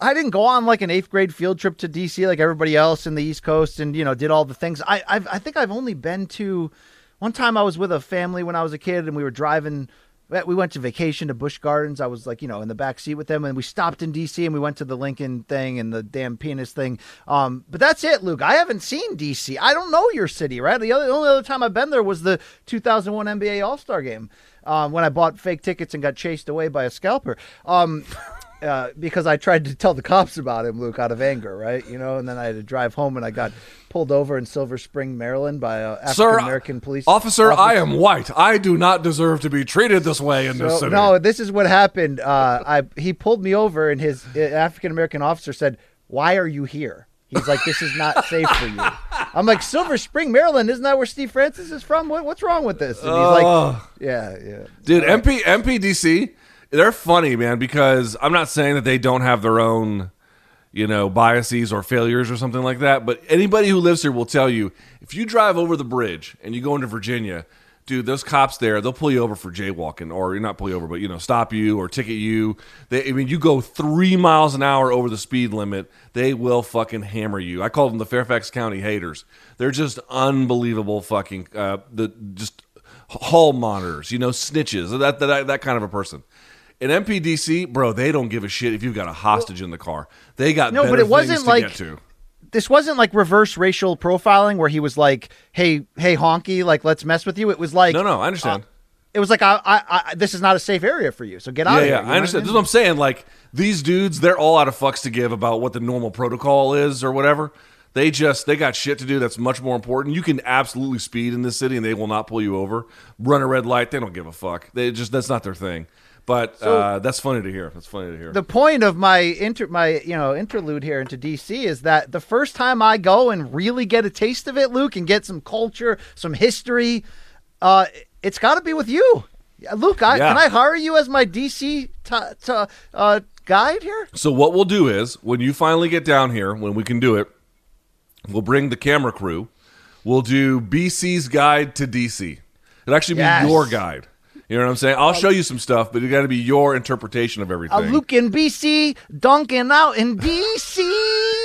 I didn't go on like an eighth grade field trip to DC like everybody else in the East Coast, and you know did all the things. I I've, I think I've only been to one time. I was with a family when I was a kid, and we were driving we went to vacation to Busch Gardens. I was like, you know, in the back seat with them, and we stopped in DC and we went to the Lincoln thing and the damn penis thing. Um, but that's it, Luke. I haven't seen DC. I don't know your city, right? The other the only other time I've been there was the 2001 NBA All Star Game um, when I bought fake tickets and got chased away by a scalper. Um, (laughs) uh, because I tried to tell the cops about him, Luke, out of anger, right? You know, and then I had to drive home and I got pulled over in Silver Spring, Maryland by a African American police
officer, officer. I am white. I do not deserve to be treated this way in this city.
no, this is what happened. Uh, I he pulled me over, and his African American officer said, "Why are you here?" He's like, "This is not safe for you." (laughs) I'm like, "Silver Spring, Maryland, isn't that where Steve Francis is from? What, what's wrong with this?" And he's like. "Yeah, yeah."
Dude, MP MPDC, they're funny, man, because I'm not saying that they don't have their own, you know, biases or failures or something like that, but anybody who lives here will tell you if you drive over the bridge and you go into Virginia, dude, those cops there, they'll pull you over for jaywalking or not pull you over, but you know, stop you or ticket you. They I mean, you go 3 miles an hour over the speed limit, they will fucking hammer you. I call them the Fairfax County haters. They're just unbelievable fucking uh the just hall monitors, you know, snitches, that that that kind of a person. In MPDC, bro, they don't give a shit if you've got a hostage in the car. They got
No, but it wasn't
to
like-. This wasn't like reverse racial profiling where he was like, "Hey, hey, honky, like let's mess with you." It was like,
No, no, I understand.
uh, it was like, I, I, I, "This is not a safe area for you, so get out
yeah,
of here."
yeah, I understand.
mean?
This is what I'm saying. Like these dudes, they're all out of fucks to give about what the normal protocol is or whatever. They just they got shit to do that's much more important. You can absolutely speed in this city and they will not pull you over. Run a red light, they don't give a fuck. They just that's not their thing. But
So-
uh, that's funny to hear. That's funny to hear.
the point of my inter my you know interlude here into DC is that the first time I go and really get a taste of it, Luke, and get some culture, some history, uh, it's got to be with you, Luke. I,
Yeah.
Can I hire you as my DC t- t- uh, guide here?
So what we'll do is when you finally get down here, when we can do it, we'll bring the camera crew. We'll do BC's guide to DC. It'll actually be
Yes.
your guide. You know what I'm saying? I'll show you some stuff, but it got to be your interpretation of everything.
A Luke in BC, dunking out in DC.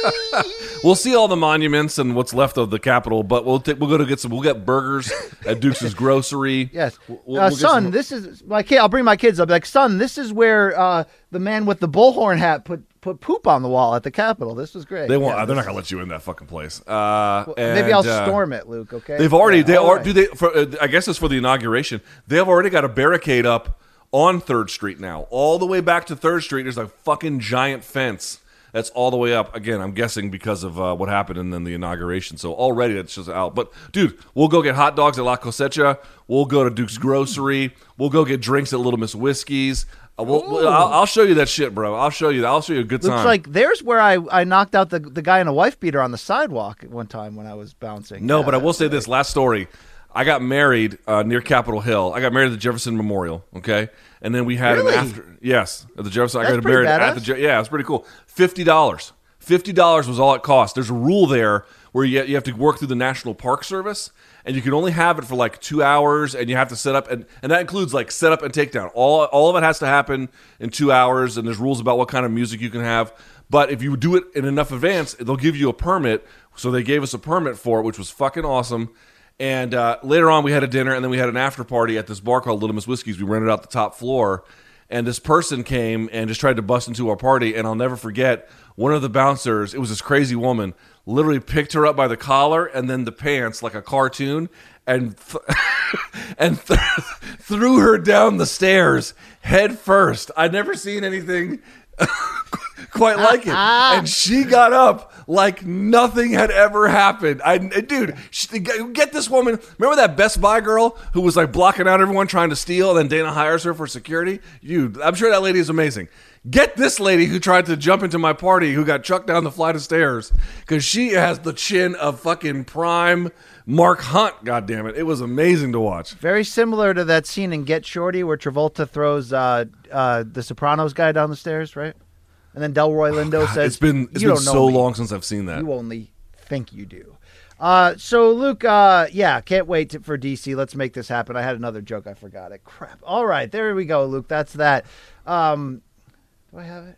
(laughs)
We'll see all the monuments and what's left of the Capitol, but we'll t- we'll go to get some. We'll get burgers at Duke's Grocery. (laughs)
Yes,
We'll- we'll
uh,
get
son.
some-
This is my kid. I'll bring my kids. I'll be like, son. This is where uh, the man with the bullhorn hat put put poop on the wall at the Capitol. This was great.
They won't.
Yeah,
they're not gonna let you in that fucking place. Uh,
Maybe I'll
uh,
storm it, Luke. Okay.
They've already.
Yeah,
they are.
right.
Do they? For, uh, I guess it's for the inauguration. They have already got a barricade up on Third Street now, all the way back to Third Street. There's a fucking giant fence that's all the way up. Again, I'm guessing because of uh, what happened and then the inauguration. So already that's just out. But dude, we'll go get hot dogs at La Cosecha. We'll go to Duke's Grocery. We'll go get drinks at Little Miss Whiskey's. Uh, we'll, we'll- I'll, I'll show you that shit, bro. I'll show you. that. I'll show you a good
Looks
time.
like there's where I, I knocked out the the guy in a wife beater on the sidewalk at one time when I was bouncing.
No, but I will say this last story. I got married uh, near Capitol Hill. I got married at the Jefferson Memorial. Okay, and then we had
Really?
an after. Yes, at the Jefferson.
That's
I got married at the. Yeah, it's pretty cool. Fifty dollars. Fifty dollars was all it cost. There's a rule there where you you have to work through the National Park Service, and you can only have it for like two hours, and you have to set up and and that includes like setup and takedown. All all of it has to happen in two hours, and there's rules about what kind of music you can have. But if you do it in enough advance, they'll give you a permit. So they gave us a permit for it, which was fucking awesome. And uh, later on, we had a dinner, and then we had an after party at this bar called Little Miss Whiskey's. We rented out the top floor, and this person came and just tried to bust into our party. And I'll never forget one of the bouncers. It was this crazy woman. Literally picked her up by the collar and then the pants like a cartoon, and th- (laughs) and th- (laughs) threw her down the stairs head first. I'd never seen anything (laughs) quite (laughs) like it. And she got up like nothing had ever happened. I, dude, she, get this woman. Remember that Best Buy girl who was like blocking out everyone trying to steal, and then Dana hires her for security? You, I'm sure that lady is amazing. Get this lady who tried to jump into my party, who got chucked down the flight of stairs, because she has the chin of fucking prime Mark Hunt. God damn it, it was amazing to watch.
Very similar to that scene in Get Shorty where Travolta throws uh, uh, the Sopranos guy down the stairs, right? And then Delroy Lindo says,
It's been it's
"You
been so long since I've seen that.
You only think you do." Uh, so Luke, uh, yeah, can't wait to, for DC. Let's make this happen. I had another joke, I forgot it. Crap. All right, there we go, Luke. That's that. Um, do I have it?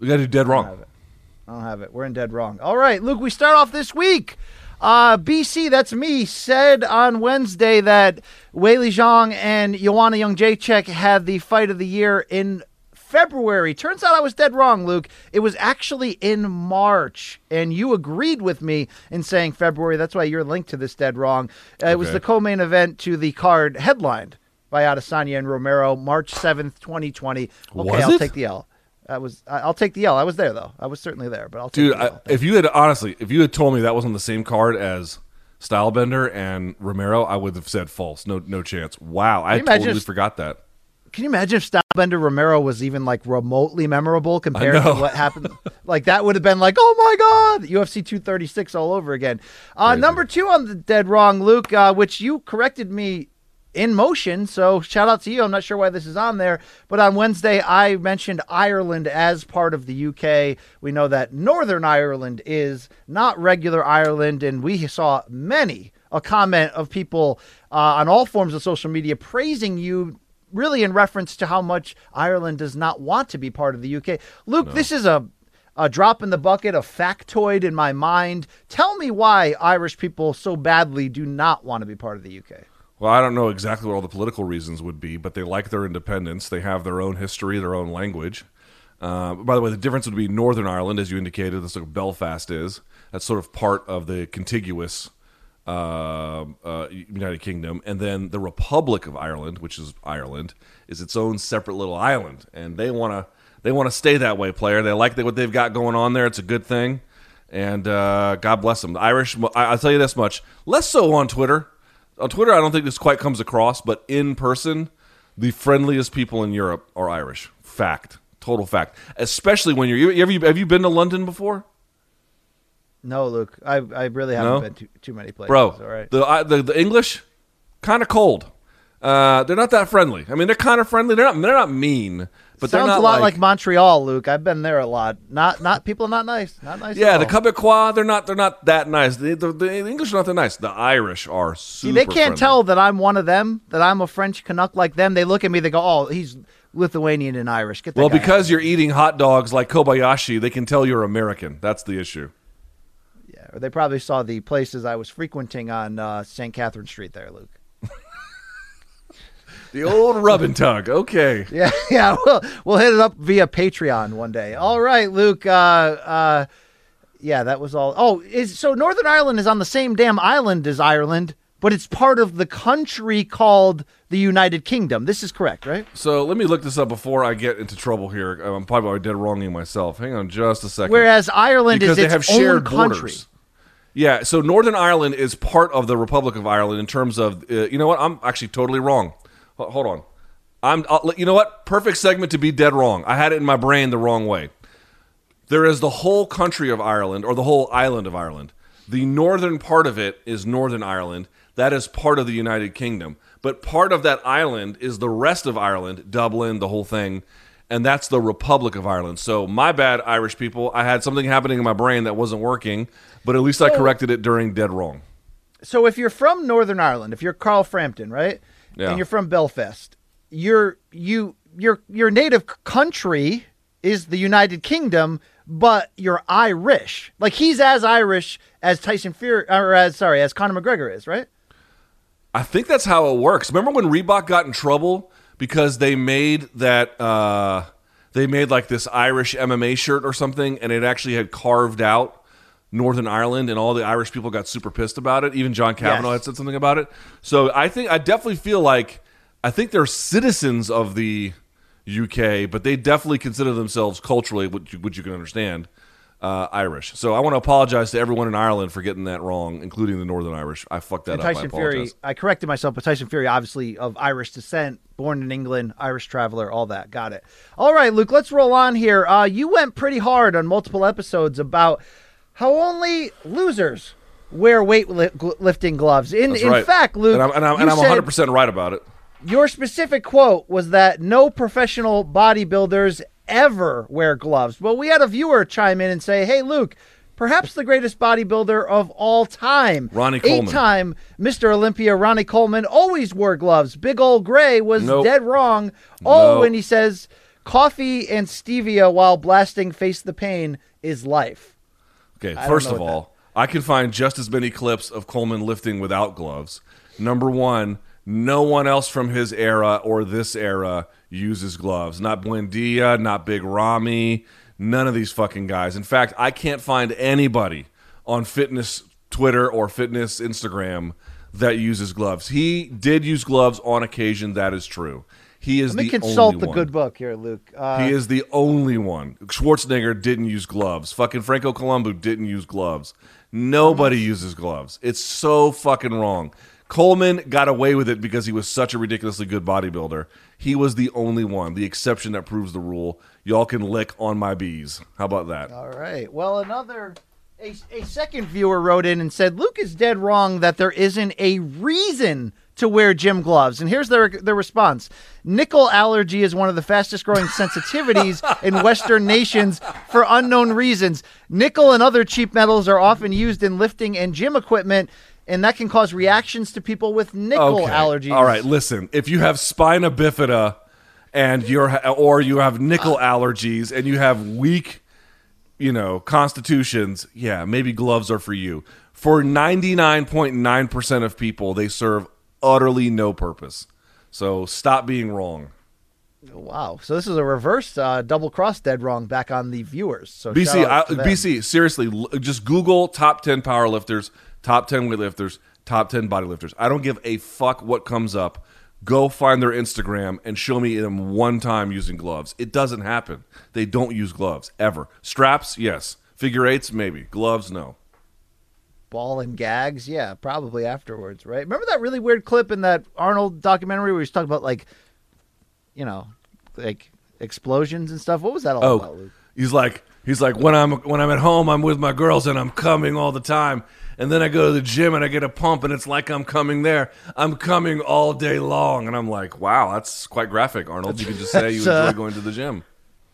We got to do dead
I don't
wrong.
have it. I don't have it. We're in dead wrong. All right, Luke. We start off this week Uh, BC, that's me, said on Wednesday that Weili Zhang and Joanna Jędrzejczyk had the fight of the year in February. Turns out I was dead wrong, Luke. It was actually in March, and you agreed with me in saying February. That's why you're linked to this dead wrong. Uh, It was the co-main event to the card headlined by Adesanya and Romero, March seventh, twenty twenty. Okay,
Was
I'll
it?
take the L. I was. I'll take the L. I was there though. I was certainly there, but I'll take
Dude,
the L.
I, if you had honestly, if you had told me that was on the same card as Stylebender and Romero, I would have said false. No, no chance. Wow, I totally
if-
forgot that.
Can you imagine if Stylebender Romero was even like remotely memorable compared to what happened? (laughs) like that would have been like, oh my god, UFC 236 all over again. Uh, number two on the dead wrong, Luke, uh, which you corrected me in motion. So shout out to you. I'm not sure why this is on there, but on Wednesday I mentioned Ireland as part of the UK. We know that Northern Ireland is not regular Ireland, and we saw many a comment of people uh, on all forms of social media praising you really in reference to how much Ireland does not want to be part of the UK. Luke, this is a a drop in the bucket, a factoid in my mind. Tell me why Irish people so badly do not want to be part of the UK.
Well, I don't know exactly what all the political reasons would be, but they like their independence. They have their own history, their own language. Uh, by the way, the difference would be Northern Ireland, as you indicated, that's like Belfast is. That's sort of part of the contiguous uh, uh, United Kingdom, and then the Republic of Ireland, which is Ireland, is its own separate little island, and they want to they want to stay that way. Player, they like what they've got going on there. It's a good thing, and uh, God bless them. The Irish, I, I'll tell you this much: less so on Twitter. On Twitter, I don't think this quite comes across, but in person, the friendliest people in Europe are Irish. Fact, total fact. Especially when you're. Have you have you been to London before?
No, Luke, I, I really haven't
No?
been to too many places.
bro.
all right.
The, I, the the English, kind of cold. Uh, they're not that friendly. I mean, they're kind of friendly. They're not. They're not mean, but
Sounds
they're not
a lot like,
like,
Montreal, Luke. I've been there a lot. Not not people are not nice. Not nice.
yeah, the. Quebecois. They're not. They're not that nice. The, the, the English are not that nice. The Irish are super.
See, they can't
friendly.
tell that I'm one of them. That I'm a French Canuck like them. They look at me. They go, "Oh, he's Lithuanian and Irish." Get
Well, because you're eating hot dogs like Kobayashi, they can tell you're American. That's the issue.
Or they probably saw the places I was frequenting on uh, St. Catherine Street. There, Luke. (laughs)
The old rub and tug. Okay. (laughs)
Yeah, yeah. We'll we'll hit it up via Patreon one day. All right, Luke. Uh, uh, yeah, that was all. Oh, is so Northern Ireland is on the same damn island as Ireland, but it's part of the country called the United Kingdom. This is correct, right?
So let me look this up before I get into trouble here. I'm probably dead wronging myself. Hang on just a second.
Whereas Ireland
because
is
they
its
have shared
own country.
borders. Yeah, so Northern Ireland is part of the Republic of Ireland in terms of. Uh, you know what? I'm actually totally wrong. Ho- Hold on. I'm. I'll, you know what? Perfect segment to be dead wrong. I had it in my brain the wrong way. There is the whole country of Ireland, or the whole island of Ireland. The northern part of it is Northern Ireland. That is part of the United Kingdom. But part of that island is the rest of Ireland, Dublin, the whole thing. And that's the Republic of Ireland. So, my bad, Irish people. I had something happening in my brain that wasn't working, but at least I corrected it during Dead Wrong.
So if you're from Northern Ireland, if you're Carl Frampton, right,
Yeah.
and you're from Belfast, your you your your native country is the United Kingdom, but you're Irish. Like he's as Irish as Tyson Fury, or as sorry, as Conor McGregor is, right?
I think that's how it works. Remember when Reebok got in trouble because they made that uh, they made like this Irish MMA shirt or something, and it actually had carved out Northern Ireland, and all the Irish people got super pissed about it. Even John Kavanagh
Yes.
had said something about it. So I think I definitely feel like I think they're citizens of the UK, but they definitely consider themselves culturally, which you, which you can understand, uh, Irish. So I want to apologize to everyone in Ireland for getting that wrong, including the Northern Irish. I fucked that
and
up. I
Tyson. Fury, I corrected myself, but Tyson Fury, obviously of Irish descent, born in England, Irish traveler, all that. Got it. All right, Luke, let's roll on here. Uh, you went pretty hard on multiple episodes about how only losers wear weightlifting gloves. In
That's
in fact, Luke,
and I'm, and I'm, and I'm 100% right about it.
your specific quote was that no professional bodybuilders ever wear gloves. Well, we had a viewer chime in and say, "Hey, Luke." Perhaps the greatest bodybuilder of all time.
Ronnie Coleman.
Eight-time Mr. Olympia Ronnie Coleman always wore gloves. Big old gray was
Nope.
dead wrong. Oh,
No.
and he says coffee and stevia while blasting face the pain is life.
Okay, first of all, I can find just as many clips of Coleman lifting without gloves. Number one, no one else from his era or this era uses gloves. Not Buendia, not Big Ramy, none of these fucking guys. In fact, I can't find anybody on fitness Twitter or fitness Instagram that uses gloves. He did use gloves on occasion. That is true. He is
Let me
the
consult the
one.
good book here, Luke. Uh,
He is the only one. Schwarzenegger didn't use gloves. Fucking Franco Columbu didn't use gloves. Nobody uses gloves. It's so fucking wrong. Coleman got away with it because he was such a ridiculously good bodybuilder. He was the only one, the exception that proves the rule. Y'all can lick on my bees. How about that?
All right. Well, another a, a second viewer wrote in and said Luke is dead wrong that there isn't a reason to wear gym gloves. And here's their their response. Nickel allergy is one of the fastest growing sensitivities (laughs) in western nations for unknown reasons. Nickel and other cheap metals are often used in lifting and gym equipment and that can cause reactions to people with nickel
Okay.
allergies.
All right, listen. If you have spina bifida and you're or you have nickel uh. allergies and you have weak, you know, constitutions, yeah, maybe gloves are for you. For 99.9% of people, they serve utterly no purpose. So stop being wrong.
Wow. So this is a reverse uh, double cross dead wrong back on the viewers. So
BC, I,
out to them.
BC, seriously, l- just Google top 10 power lifters, top 10 weightlifters, top 10 body lifters. I don't give a fuck what comes up. Go find their Instagram and show me them one time using gloves. It doesn't happen. They don't use gloves ever. Straps, yes. Figure eights, maybe. Gloves, no.
Ball and gags. Yeah, probably afterwards, right? Remember that really weird clip in that Arnold documentary where he was talking about like, you know, like explosions and stuff. What was that all about,
Oh,
Luke?
he's like he's like when I'm when I'm at home, I'm with my girls and I'm coming all the time. And then I go to the gym and I get a pump and it's like I'm coming there. I'm coming all day long. And I'm like, wow, that's quite graphic, Arnold. You could just say you (laughs)
That's, uh,
enjoy going to the gym.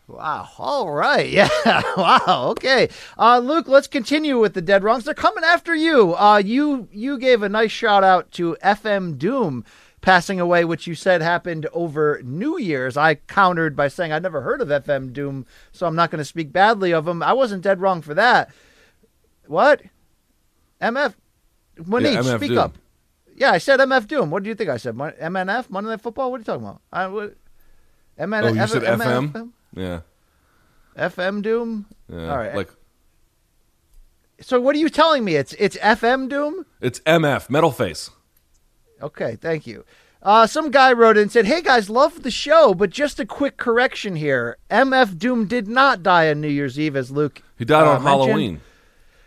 Wow. All right. (laughs) Yeah. wow. Okay. Uh, Luke, let's continue with the dead wrongs. They're coming after you. Uh, you you gave a nice shout out to FM Doom passing away, which you said happened over New Year's. I countered by saying I'd never heard of FM Doom, so I'm not going to speak badly of him. I wasn't dead wrong for that. What? MF? Monique,
MF
speak
Doom.
up. Yeah, I said MF Doom. What do you think I said? MNF? Monday Night Football? What are you talking about? I, what, MN,
Oh, you
F-
said FM?
MNFM?
Yeah.
FM Doom?
Yeah.
All right.
Like
So what are you telling me? It's it's FM Doom?
it's MF, metal face.
Okay, thank you. Uh, some guy wrote in and said, "Hey guys, love the show, but just a quick correction here. MF Doom did not die on New Year's Eve, as Luke.
He died
uh,
on
mentioned.
Halloween.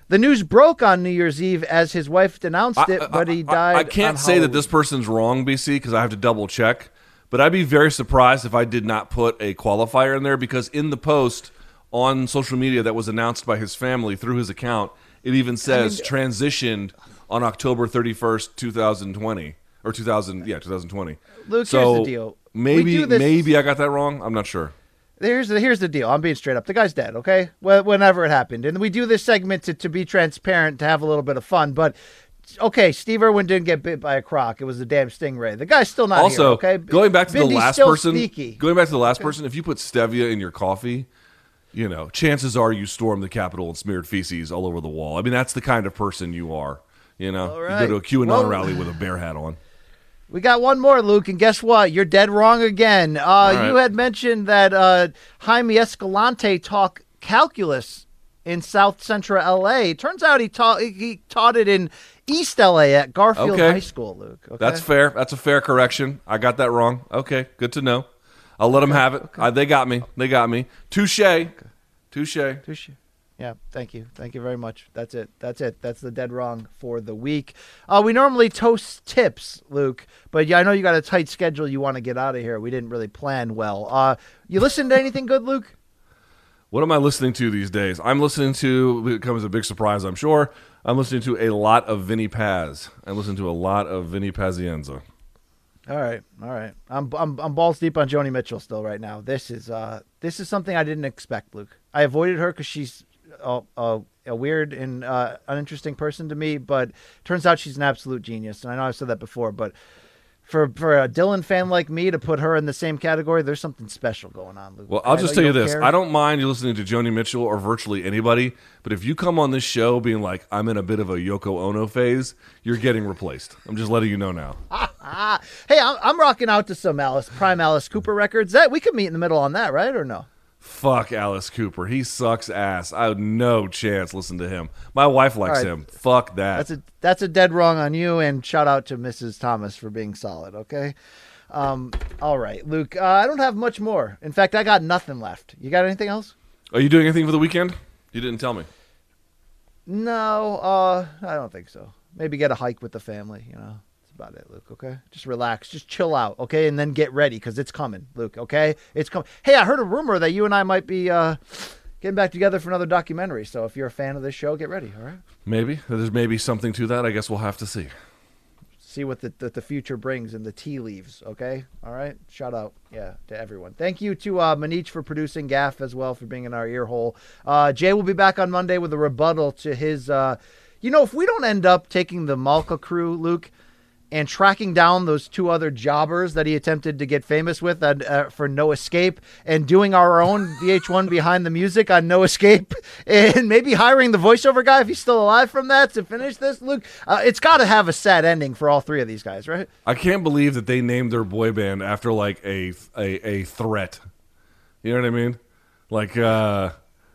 The news broke on New Year's Eve as his wife denounced it, but he died.
I can't
on
say that this person's wrong, BC, because I have to double check. But I'd be very surprised if I did not put a qualifier in there because in the post on social media that was announced by his family through his account, it even says transitioned on October 31st, 2020 or 2000, yeah, 2020.
Luke,
so
here's the deal.
Maybe
this-
maybe I got that wrong. I'm not sure.
Here's the here's the deal. I'm being straight up. The guy's dead. Okay, Wh- whenever it happened, and we do this segment to, to be transparent, to have a little bit of fun. But okay, Steve Irwin didn't get bit by a croc. It was the damn stingray. The guy's still not
also,
here. Okay,
going back to the last person,
sneaky.
going back to the last person, if you put stevia in your coffee, you know, chances are you stormed the Capitol and smeared feces all over the wall. I mean, that's the kind of person you are. You know,
All
you go to a QAnon
Well-
rally with a bear hat on.
We got one more, Luke, and guess what? You're dead wrong again. Uh,
right.
You had mentioned that uh, Jaime Escalante taught calculus in South Central L.A. Turns out he taught he taught it in East L.A. at Garfield
Okay.
High School, Luke. Okay?
That's fair. That's a fair correction. I got that wrong. Okay, good to know. I'll let them have it. Uh, they got me. They got me. Touche. Touche.
Touche. Yeah, thank you. Thank you very much. That's it. That's it. That's the dead wrong for the week. Uh, we normally toast tips, Luke, but yeah, I know you got a tight schedule. You want to get out of here. We didn't really plan well. Uh, you listen to anything good, Luke?
What am I listening to these days? I'm listening to. It comes as a big surprise, I'm sure. I'm listening to a lot of Vinny Paz. I listen to a lot of Vinny Pazienza.
All right, all right. I'm I'm I'm balls deep on Joni Mitchell still right now. This is uh this is something I didn't expect, Luke. I avoided her because she's a, a, a weird and uh, uninteresting person to me, but turns out she's an absolute genius. And I know I've said that before, but For for a Dylan fan like me to put her in the same category, there's something special going on, Luke.
Well, I'll
I
just tell you
don't
this:
care.
I don't mind you listening to Joni Mitchell or virtually anybody, but if you come on this show being like, "I'm in a bit of a Yoko Ono phase," you're getting replaced. I'm just letting you know now. (laughs)
Hey, I'm, I'm rocking out to some Alice Prime Alice Cooper records. That we could meet in the middle on that, right? Or no?
Fuck Alice Cooper. He sucks ass. I have no chance listen to him. My wife likes
right.
him. Fuck that.
That's a that's a dead wrong on you. And shout out to Mrs. Thomas for being solid. Okay. Um. All right, Luke. Uh, I don't have much more. In fact, I got nothing left. You got anything else?
Are you doing anything for the weekend? You didn't tell me.
No. Uh. I don't think so. Maybe get a hike with the family. You know. About it, Luke. Okay. Just relax. Just chill out. Okay. And then get ready because it's coming, Luke. Okay. It's coming. Hey, I heard a rumor that you and I might be uh getting back together for another documentary. So if you're a fan of this show, get ready. All right.
Maybe there's maybe something to that. I guess we'll have to see.
see what the, the, the future brings and the tea leaves. Okay, all right. Shout out, yeah, to everyone. Thank you to uh, Manich for producing Gaff as well for being in our ear hole. Uh, Jay will be back on Monday with a rebuttal to his. Uh, you know, if we don't end up taking the Malka crew, Luke. And tracking down those two other jobbers that he attempted to get famous with uh, uh, for No Escape, and doing our own (laughs) VH1 behind the music on No Escape, (laughs) and maybe hiring the voiceover guy if he's still alive from that to finish this, Luke. Uh, it's got to have a sad ending for all three of these guys, right?
I can't believe that they named their boy band after like a a, a threat. You know what I mean? Like uh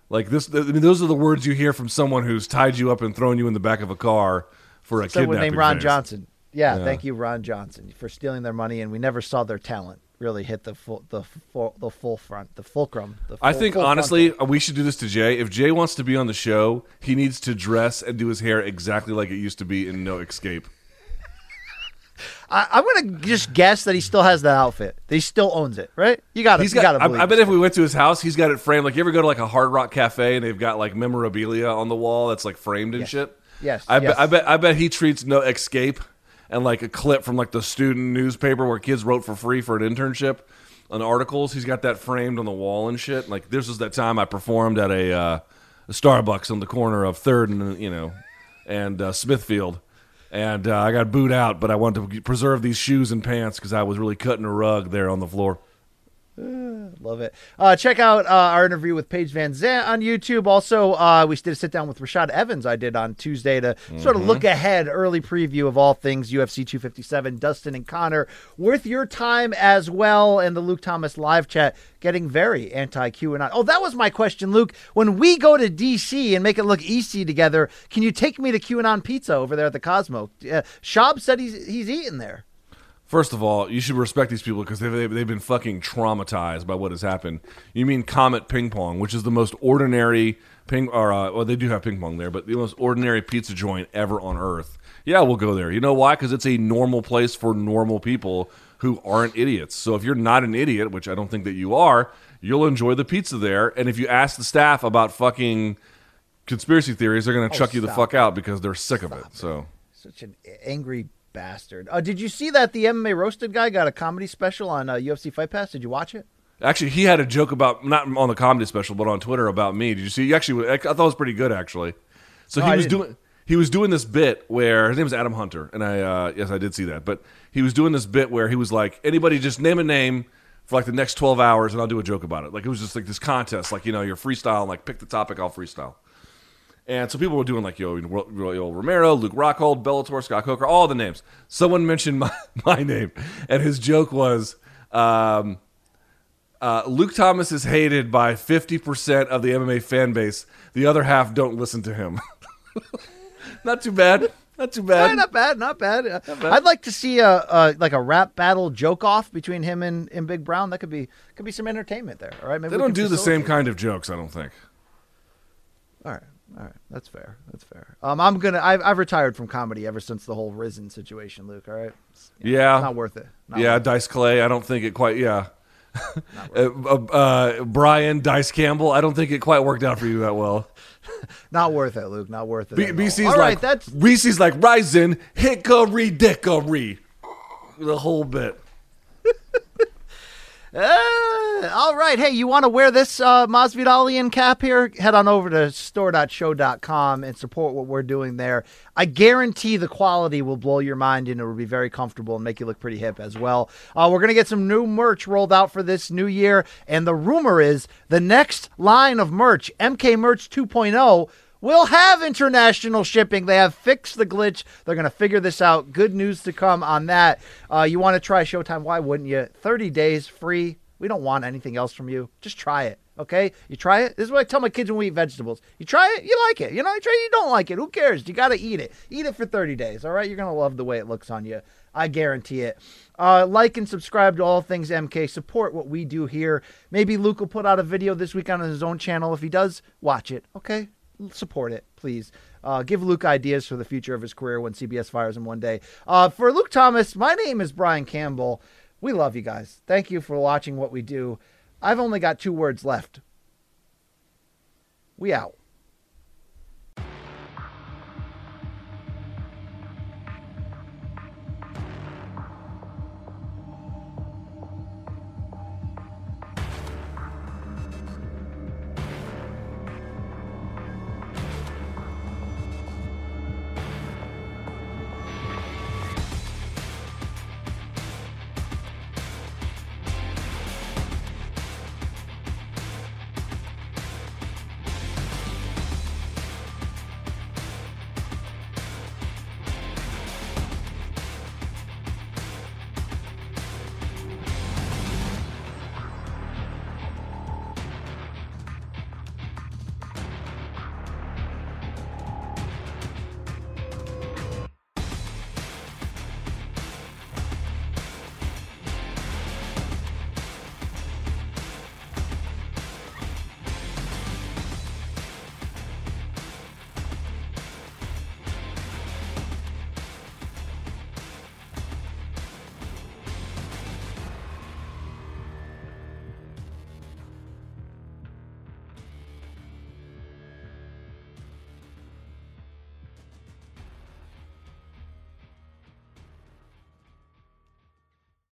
like this I mean those are the words you hear from someone who's tied you up and thrown you in the back of a car for a
Someone
kidnapping.
named Ron
phase.
Johnson. Yeah,
Yeah.
thank you, Ron Johnson, for stealing their money, and we never saw their talent really hit the full the full the full front, the fulcrum. The
I think
full
honestly we should do this to Jay. If Jay wants to be on the show, he needs to dress and do his hair exactly like it used to be in No Escape. (laughs)
I, I'm gonna just guess that he still has that outfit. That he still owns it, right? You got.
He's
got.
I. I bet if we went to his house, he's got it framed. Like you ever go to like a Hard Rock Cafe and they've got like memorabilia on the wall that's like framed and shit.
Yes,
I,
yes.
bet. I bet. I bet he treats No Escape and like a clip from like the student newspaper where kids wrote for free for an internship on articles. He's got that framed on the wall and shit. Like this was that time I performed at a, uh, a Starbucks on the corner of Third and you know and uh, Smithfield. And uh, I got booed out, but I wanted to preserve these shoes and pants because I was really cutting a rug there on the floor. (sighs)
Love it. Uh, check out uh, our interview with Paige VanZant on YouTube. Also, uh, we did a sit down with Rashad Evans. I did on Tuesday to sort of look ahead, early preview of all things UFC 257. Dustin and Conor, worth your time as well. And the Luke Thomas live chat getting very anti QAnon. Oh, that was my question, Luke. When we go to DC and make it look easy together, can you take me to QAnon Pizza over there at the Cosmo? Uh, Shab said he's he's eating there.
First of all, you should respect these people because they've, they've, they've been fucking traumatized by what has happened. You mean Comet Ping Pong, which is the most ordinary ping, or uh, well, they do have ping pong there, but the most ordinary pizza joint ever on earth. Yeah, we'll go there. You know why? Because it's a normal place for normal people who aren't idiots. So if you're not an idiot, which I don't think that you are, you'll enjoy the pizza there. And if you ask the staff about fucking conspiracy theories, they're going to
Oh,
chuck you the
stop
fuck out because they're sick of it. So.
Such an angry bastard. Uh, did you see that the MMA roasted guy got a comedy special on uh, UFC Fight Pass? Did you watch it?
Actually, he had a joke about not on the comedy special, but on Twitter about me. Did you see? Actually, I thought it was pretty good. Actually, so
No,
he
I
was
didn't.
doing he was doing this bit where his name is Adam Hunter, and I uh, yes I did see that. But he was doing this bit where he was like, anybody just name a name for like the next twelve hours, and I'll do a joke about it. Like it was just like this contest, like you know, your freestyle, and like pick the topic, I'll freestyle. And so people were doing like yo, yo Romero, Luke Rockhold, Bellator, Scott Coker, all the names. Someone mentioned my, (laughs) my name, and his joke was, um, uh, Luke Thomas is hated by 50% of the MMA fan base. The other half don't listen to him. (laughs) not too bad. Not too bad.
Eh, not bad, not bad. Uh,
bad.
I'd like to see a, a like a rap battle joke off between him and, and Big Brown. That could be could be some entertainment there. All right, maybe
They don't do the same kind of jokes, I don't think.
All right, all right, that's fair. That's fair. Um, I'm gonna. I've, I've retired from comedy ever since the whole Risen situation, Luke. All right. It's-
Yeah.
it's not worth it. Not
yeah,
worth it.
Dice Clay, I don't think it quite, yeah. (laughs) uh, uh, uh, Brian Dice Campbell, I don't think it quite worked out for you that well. (laughs)
Not worth it, Luke. Not worth it.
B-
all.
BC's
All
like,
right, that's
BC's like, Ryzen, hickory dickory. The whole bit.
Uh, all right. Hey, you want to wear this uh, Masvidalian cap here? Head on over to store.show.com and support what we're doing there. I guarantee the quality will blow your mind and it will be very comfortable and make you look pretty hip as well. Uh, we're going to get some new merch rolled out for this new year. And the rumor is the next line of merch, MK Merch 2.0, will have international shipping. They have fixed the glitch. They're going to figure this out. Good news to come on that. Uh, you want to try Showtime? Why wouldn't you? 30 days free. We don't want anything else from you. Just try it. Okay, you try it. This is what I tell my kids when we eat vegetables. You try it, you like it. You know, you try it, you don't like it. Who cares? You got to eat it. Eat it for 30 days. All right, you're gonna love the way it looks on you. I guarantee it. Uh, like and subscribe to all things MK. Support what we do here. Maybe Luke will put out a video this week on his own channel. If he does, watch it. Okay, support it, please. Uh, give Luke ideas for the future of his career when CBS fires him one day. Uh, for Luke Thomas, my name is Brian Campbell. We love you guys. Thank you for watching what we do. I've only got two words left. We out.